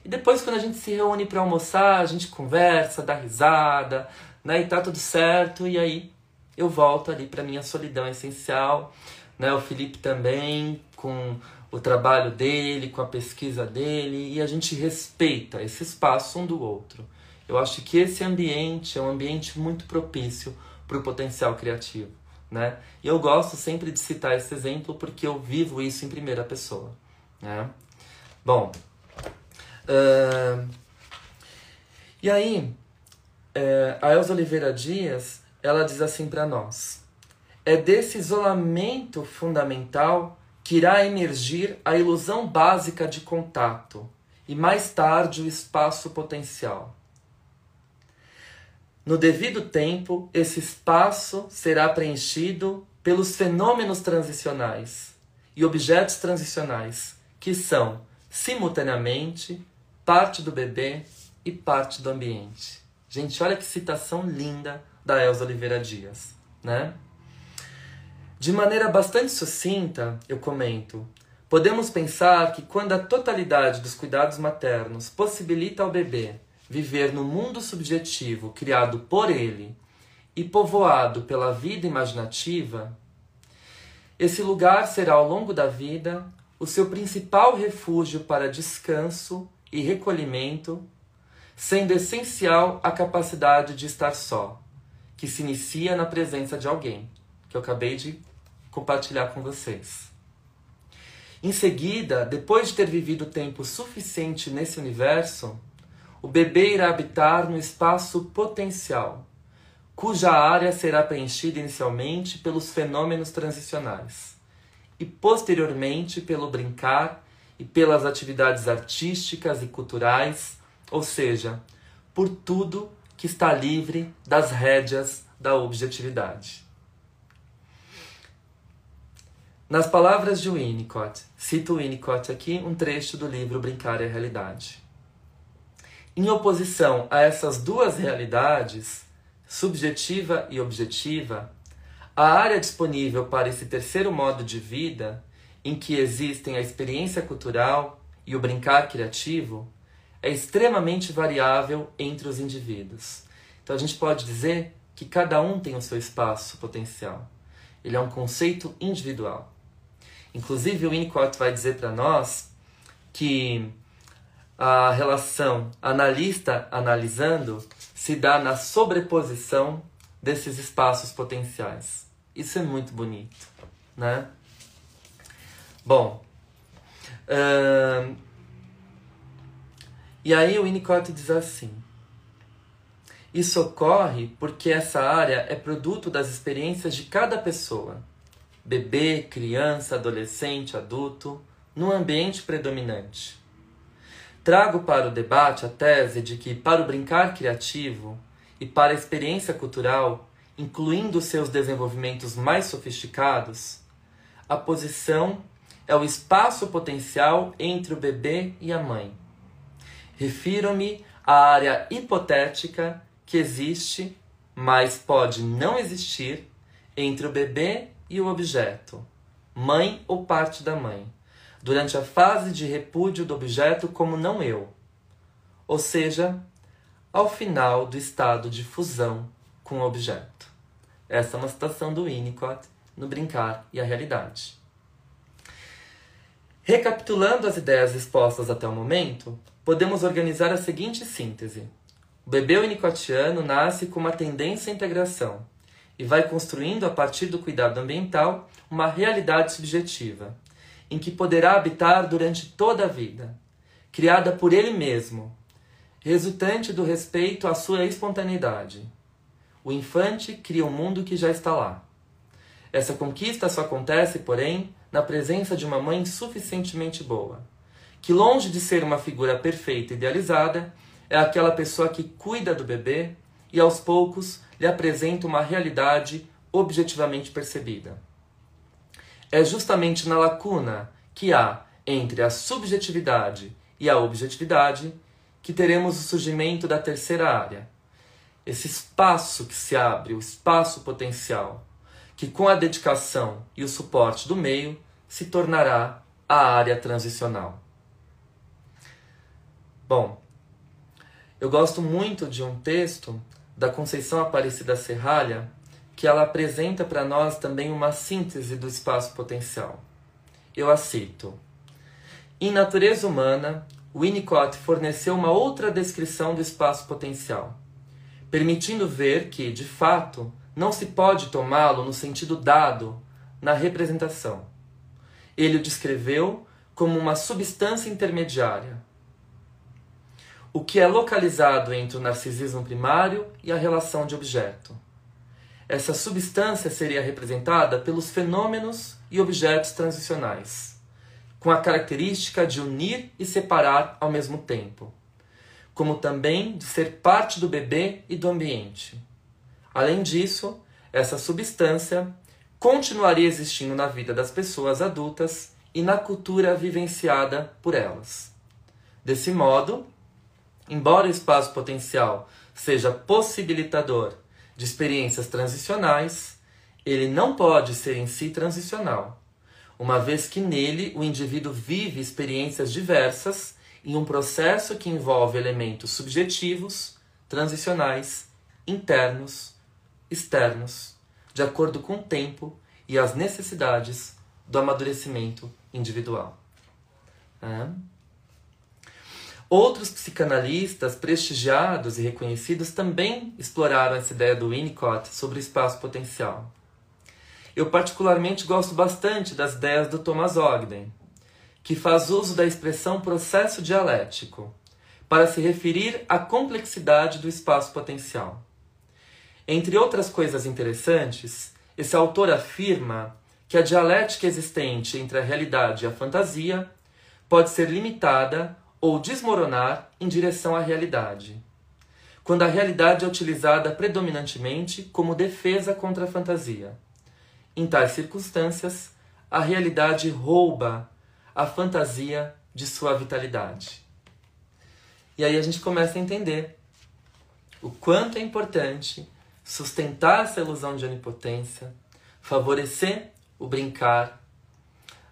E depois, quando a gente se reúne para almoçar, a gente conversa, dá risada, né? E tá tudo certo. E aí eu volto ali para minha solidão essencial, né? O Felipe também, com o trabalho dele, com a pesquisa dele, e a gente respeita esse espaço um do outro. Eu acho que esse ambiente é um ambiente muito propício para o potencial criativo. Né? E eu gosto sempre de citar esse exemplo porque eu vivo isso em primeira pessoa. Né? Bom, uh, e aí, uh, a Elza Oliveira Dias, ela diz assim para nós, é desse isolamento fundamental que irá emergir a ilusão básica de contato e mais tarde o espaço potencial. No devido tempo, esse espaço será preenchido pelos fenômenos transicionais e objetos transicionais, que são, simultaneamente, parte do bebê e parte do ambiente. Gente, olha que citação linda da Elza Oliveira Dias, né? De maneira bastante sucinta, eu comento: podemos pensar que quando a totalidade dos cuidados maternos possibilita ao bebê viver no mundo subjetivo criado por ele e povoado pela vida imaginativa, esse lugar será ao longo da vida o seu principal refúgio para descanso e recolhimento, sendo essencial a capacidade de estar só, que se inicia na presença de alguém, que eu acabei de compartilhar com vocês. Em seguida, depois de ter vivido tempo suficiente nesse universo, o bebê irá habitar no espaço potencial, cuja área será preenchida inicialmente pelos fenômenos transicionais e posteriormente pelo brincar e pelas atividades artísticas e culturais, ou seja, por tudo que está livre das rédeas da objetividade. Nas palavras de Winnicott, cito Winnicott aqui um trecho do livro Brincar é Realidade. Em oposição a essas duas realidades, subjetiva e objetiva, a área disponível para esse terceiro modo de vida, em que existem a experiência cultural e o brincar criativo, é extremamente variável entre os indivíduos. Então a gente pode dizer que cada um tem o seu espaço potencial. Ele é um conceito individual. Inclusive, o Winnicott vai dizer para nós que a relação analista analisando se dá na sobreposição desses espaços potenciais. Isso é muito bonito, né? Bom, uh, e aí o Winnicott diz assim: isso ocorre porque essa área é produto das experiências de cada pessoa bebê, criança, adolescente, adulto, no ambiente predominante. Trago para o debate a tese de que, para o brincar criativo e para a experiência cultural, incluindo seus desenvolvimentos mais sofisticados, a posição é o espaço potencial entre o bebê e a mãe. Refiro-me à área hipotética que existe, mas pode não existir, entre o bebê e o objeto, mãe ou parte da mãe, durante a fase de repúdio do objeto como não eu, ou seja, ao final do estado de fusão com o objeto. Essa é uma citação do Winnicott no Brincar e a Realidade. Recapitulando as ideias expostas até o momento, podemos organizar a seguinte síntese. O bebê winnicottiano nasce com uma tendência à integração e vai construindo, a partir do cuidado ambiental, uma realidade subjetiva, em que poderá habitar durante toda a vida, criada por ele mesmo, resultante do respeito à sua espontaneidade. O infante cria um mundo que já está lá. Essa conquista só acontece, porém, na presença de uma mãe suficientemente boa, que, longe de ser uma figura perfeita e idealizada, é aquela pessoa que cuida do bebê e, aos poucos, lhe apresenta uma realidade objetivamente percebida. É justamente na lacuna que há entre a subjetividade e a objetividade que teremos o surgimento da terceira área. Esse espaço que se abre, o espaço potencial, que com a dedicação e o suporte do meio se tornará a área transicional. Bom, eu gosto muito de um texto da Conceição Aparecida Serralha que ela apresenta para nós também uma síntese do espaço potencial. Eu a cito. Em Natureza Humana, Winnicott forneceu uma outra descrição do espaço potencial, permitindo ver que, de fato, não se pode tomá-lo no sentido dado na representação. Ele o descreveu como uma substância intermediária, o que é localizado entre o narcisismo primário e a relação de objeto. Essa substância seria representada pelos fenômenos e objetos transicionais, com a característica de unir e separar ao mesmo tempo, como também de ser parte do bebê e do ambiente. Além disso, essa substância continuaria existindo na vida das pessoas adultas e na cultura vivenciada por elas. Desse modo, embora o espaço potencial seja possibilitador de experiências transicionais, ele não pode ser em si transicional, uma vez que nele o indivíduo vive experiências diversas em um processo que envolve elementos subjetivos, transicionais, internos externos, de acordo com o tempo e as necessidades do amadurecimento individual. É. Outros psicanalistas prestigiados e reconhecidos também exploraram essa ideia do Winnicott sobre o espaço potencial. Eu particularmente gosto bastante das ideias do Thomas Ogden, que faz uso da expressão processo dialético para se referir à complexidade do espaço potencial. Entre outras coisas interessantes, esse autor afirma que a dialética existente entre a realidade e a fantasia pode ser limitada ou desmoronar em direção à realidade, quando a realidade é utilizada predominantemente como defesa contra a fantasia. Em tais circunstâncias, a realidade rouba a fantasia de sua vitalidade. E aí a gente começa a entender o quanto é importante sustentar essa ilusão de onipotência, favorecer o brincar,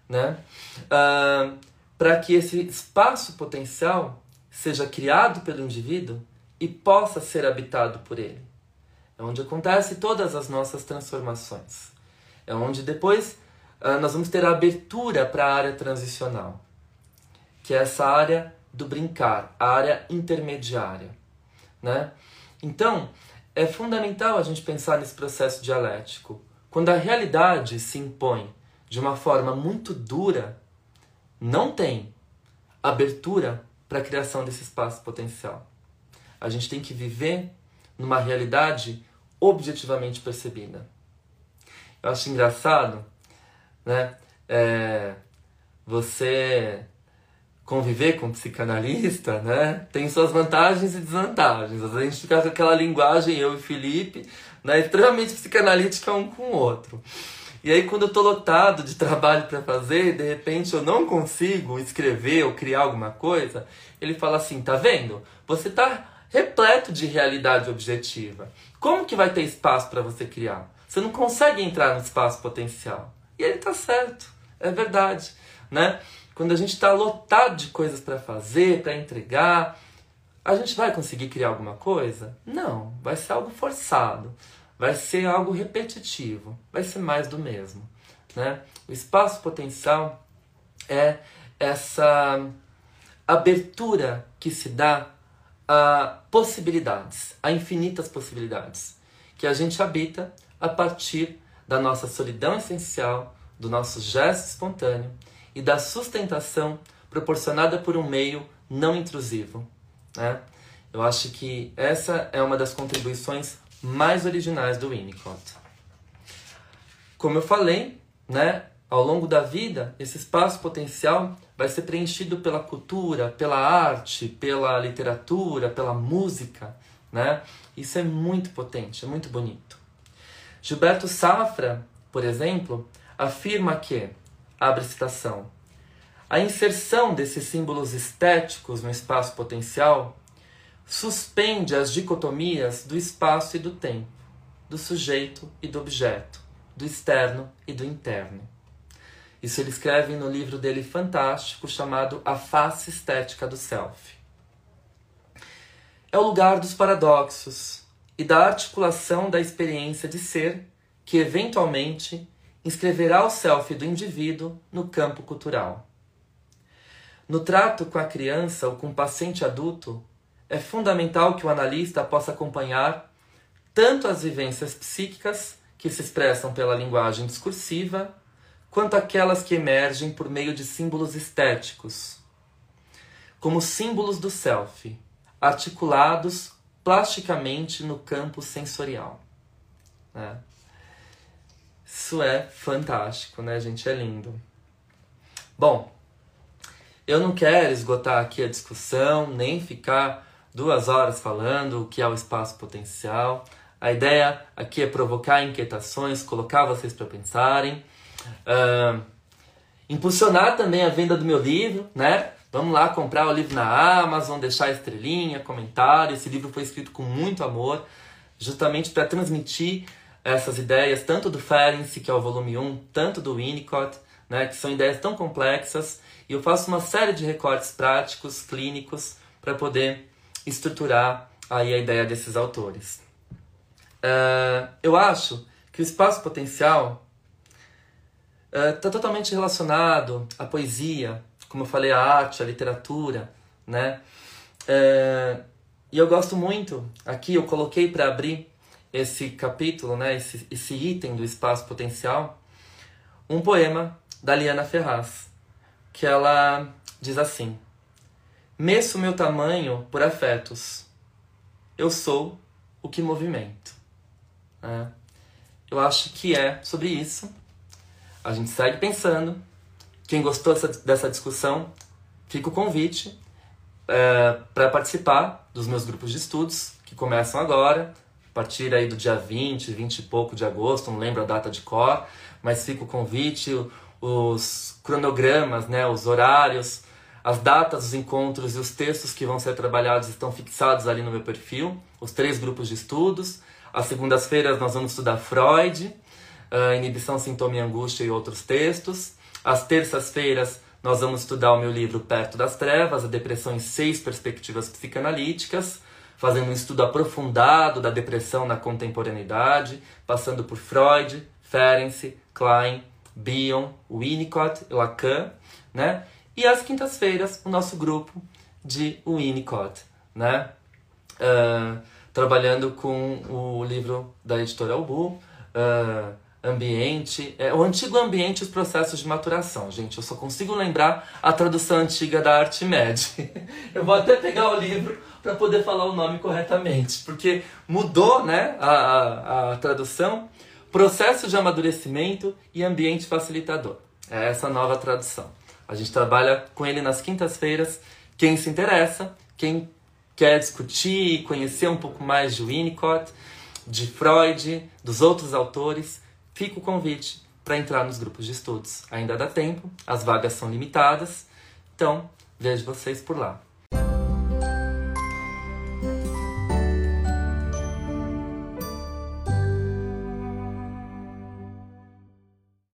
né? Uh, para que esse espaço potencial seja criado pelo indivíduo e possa ser habitado por ele. É onde acontece todas as nossas transformações. É onde depois uh, nós vamos ter a abertura para a área transicional, que é essa área do brincar, a área intermediária, né? Então, é fundamental a gente pensar nesse processo dialético. Quando a realidade se impõe de uma forma muito dura, não tem abertura para a criação desse espaço potencial. A gente tem que viver numa realidade objetivamente percebida. Eu acho engraçado, né? É, você conviver com um psicanalista, né, tem suas vantagens e desvantagens. Às vezes a gente fica com aquela linguagem, eu e Felipe, né, extremamente psicanalítica um com o outro. E aí, quando eu tô lotado de *laughs* trabalho para fazer, de repente eu não consigo escrever ou criar alguma coisa, ele fala assim: tá vendo? Você tá repleto de realidade objetiva. Como que vai ter espaço para você criar? Você não consegue entrar no espaço potencial. E ele tá certo, é verdade, né? Quando a gente está lotado de coisas para fazer, para entregar, a gente vai conseguir criar alguma coisa? Não, vai ser algo forçado, vai ser algo repetitivo, vai ser mais do mesmo. Né? O espaço potencial é essa abertura que se dá a possibilidades, a infinitas possibilidades, que a gente habita a partir da nossa solidão essencial, do nosso gesto espontâneo e da sustentação proporcionada por um meio não intrusivo. Né? Eu acho que essa é uma das contribuições mais originais do Winnicott. Como eu falei, né, ao longo da vida, esse espaço potencial vai ser preenchido pela cultura, pela arte, pela literatura, pela música. Né? Isso é muito potente, é muito bonito. Gilberto Safra, por exemplo, afirma que abre citação. A inserção desses símbolos estéticos no espaço potencial suspende as dicotomias do espaço e do tempo, do sujeito e do objeto, do externo e do interno. Isso ele escreve no livro dele fantástico chamado A Face Estética do Self. É o lugar dos paradoxos e da articulação da experiência de ser que, eventualmente, inscreverá o self do indivíduo no campo cultural. No trato com a criança ou com o paciente adulto, é fundamental que o analista possa acompanhar tanto as vivências psíquicas, que se expressam pela linguagem discursiva, quanto aquelas que emergem por meio de símbolos estéticos, como símbolos do self, articulados plasticamente no campo sensorial. Né? Isso é fantástico, né, gente? É lindo. Bom, eu não quero esgotar aqui a discussão, nem ficar duas horas falando o que é o espaço potencial. A ideia aqui é provocar inquietações, colocar vocês para pensarem, uh, impulsionar também a venda do meu livro, né? Vamos lá comprar o livro na Amazon, deixar estrelinha, comentário. Esse livro foi escrito com muito amor, justamente para transmitir essas ideias, tanto do Ferenczi, que é o volume 1, tanto do Winnicott, né, que são ideias tão complexas, e eu faço uma série de recortes práticos, clínicos, para poder estruturar aí a ideia desses autores. Uh, eu acho que o espaço potencial está uh, totalmente relacionado à poesia, como eu falei, à arte, à literatura, né? Uh, e eu gosto muito, aqui eu coloquei para abrir esse capítulo, né, esse, esse item do espaço potencial, um poema da Liana Ferraz, que ela diz assim: Meço meu tamanho por afetos, eu sou o que movimento. É. Eu acho que é sobre isso. A gente segue pensando. Quem gostou dessa, dessa discussão, fica o convite é, para participar dos meus grupos de estudos, que começam agora, a partir aí do dia 20, 20 e pouco de agosto, não lembro a data de cor, mas fica o convite, os cronogramas, né, os horários, as datas dos encontros e os textos que vão ser trabalhados estão fixados ali no meu perfil, os três grupos de estudos. Às segundas-feiras nós vamos estudar Freud, uh, Inibição, Sintoma e Angústia e outros textos. Às terças-feiras nós vamos estudar o meu livro Perto das Trevas, a depressão em seis perspectivas psicanalíticas fazendo um estudo aprofundado da depressão na contemporaneidade, passando por Freud, Ferenczi, Klein, Bion, Winnicott, Lacan, né? E às quintas-feiras, o nosso grupo de Winnicott, né? Uh, trabalhando com o livro da editora Albu, uh, ambiente, é, o antigo ambiente e os processos de maturação. Gente, eu só consigo lembrar a tradução antiga da Artimed. *laughs* eu vou até pegar o livro para poder falar o nome corretamente, porque mudou, né, a, a, a tradução, processo de amadurecimento e ambiente facilitador. É essa nova tradução. A gente trabalha com ele nas quintas-feiras. Quem se interessa, quem quer discutir e conhecer um pouco mais de Winnicott, de Freud, dos outros autores, fica o convite para entrar nos grupos de estudos. Ainda dá tempo, as vagas são limitadas, então vejo vocês por lá.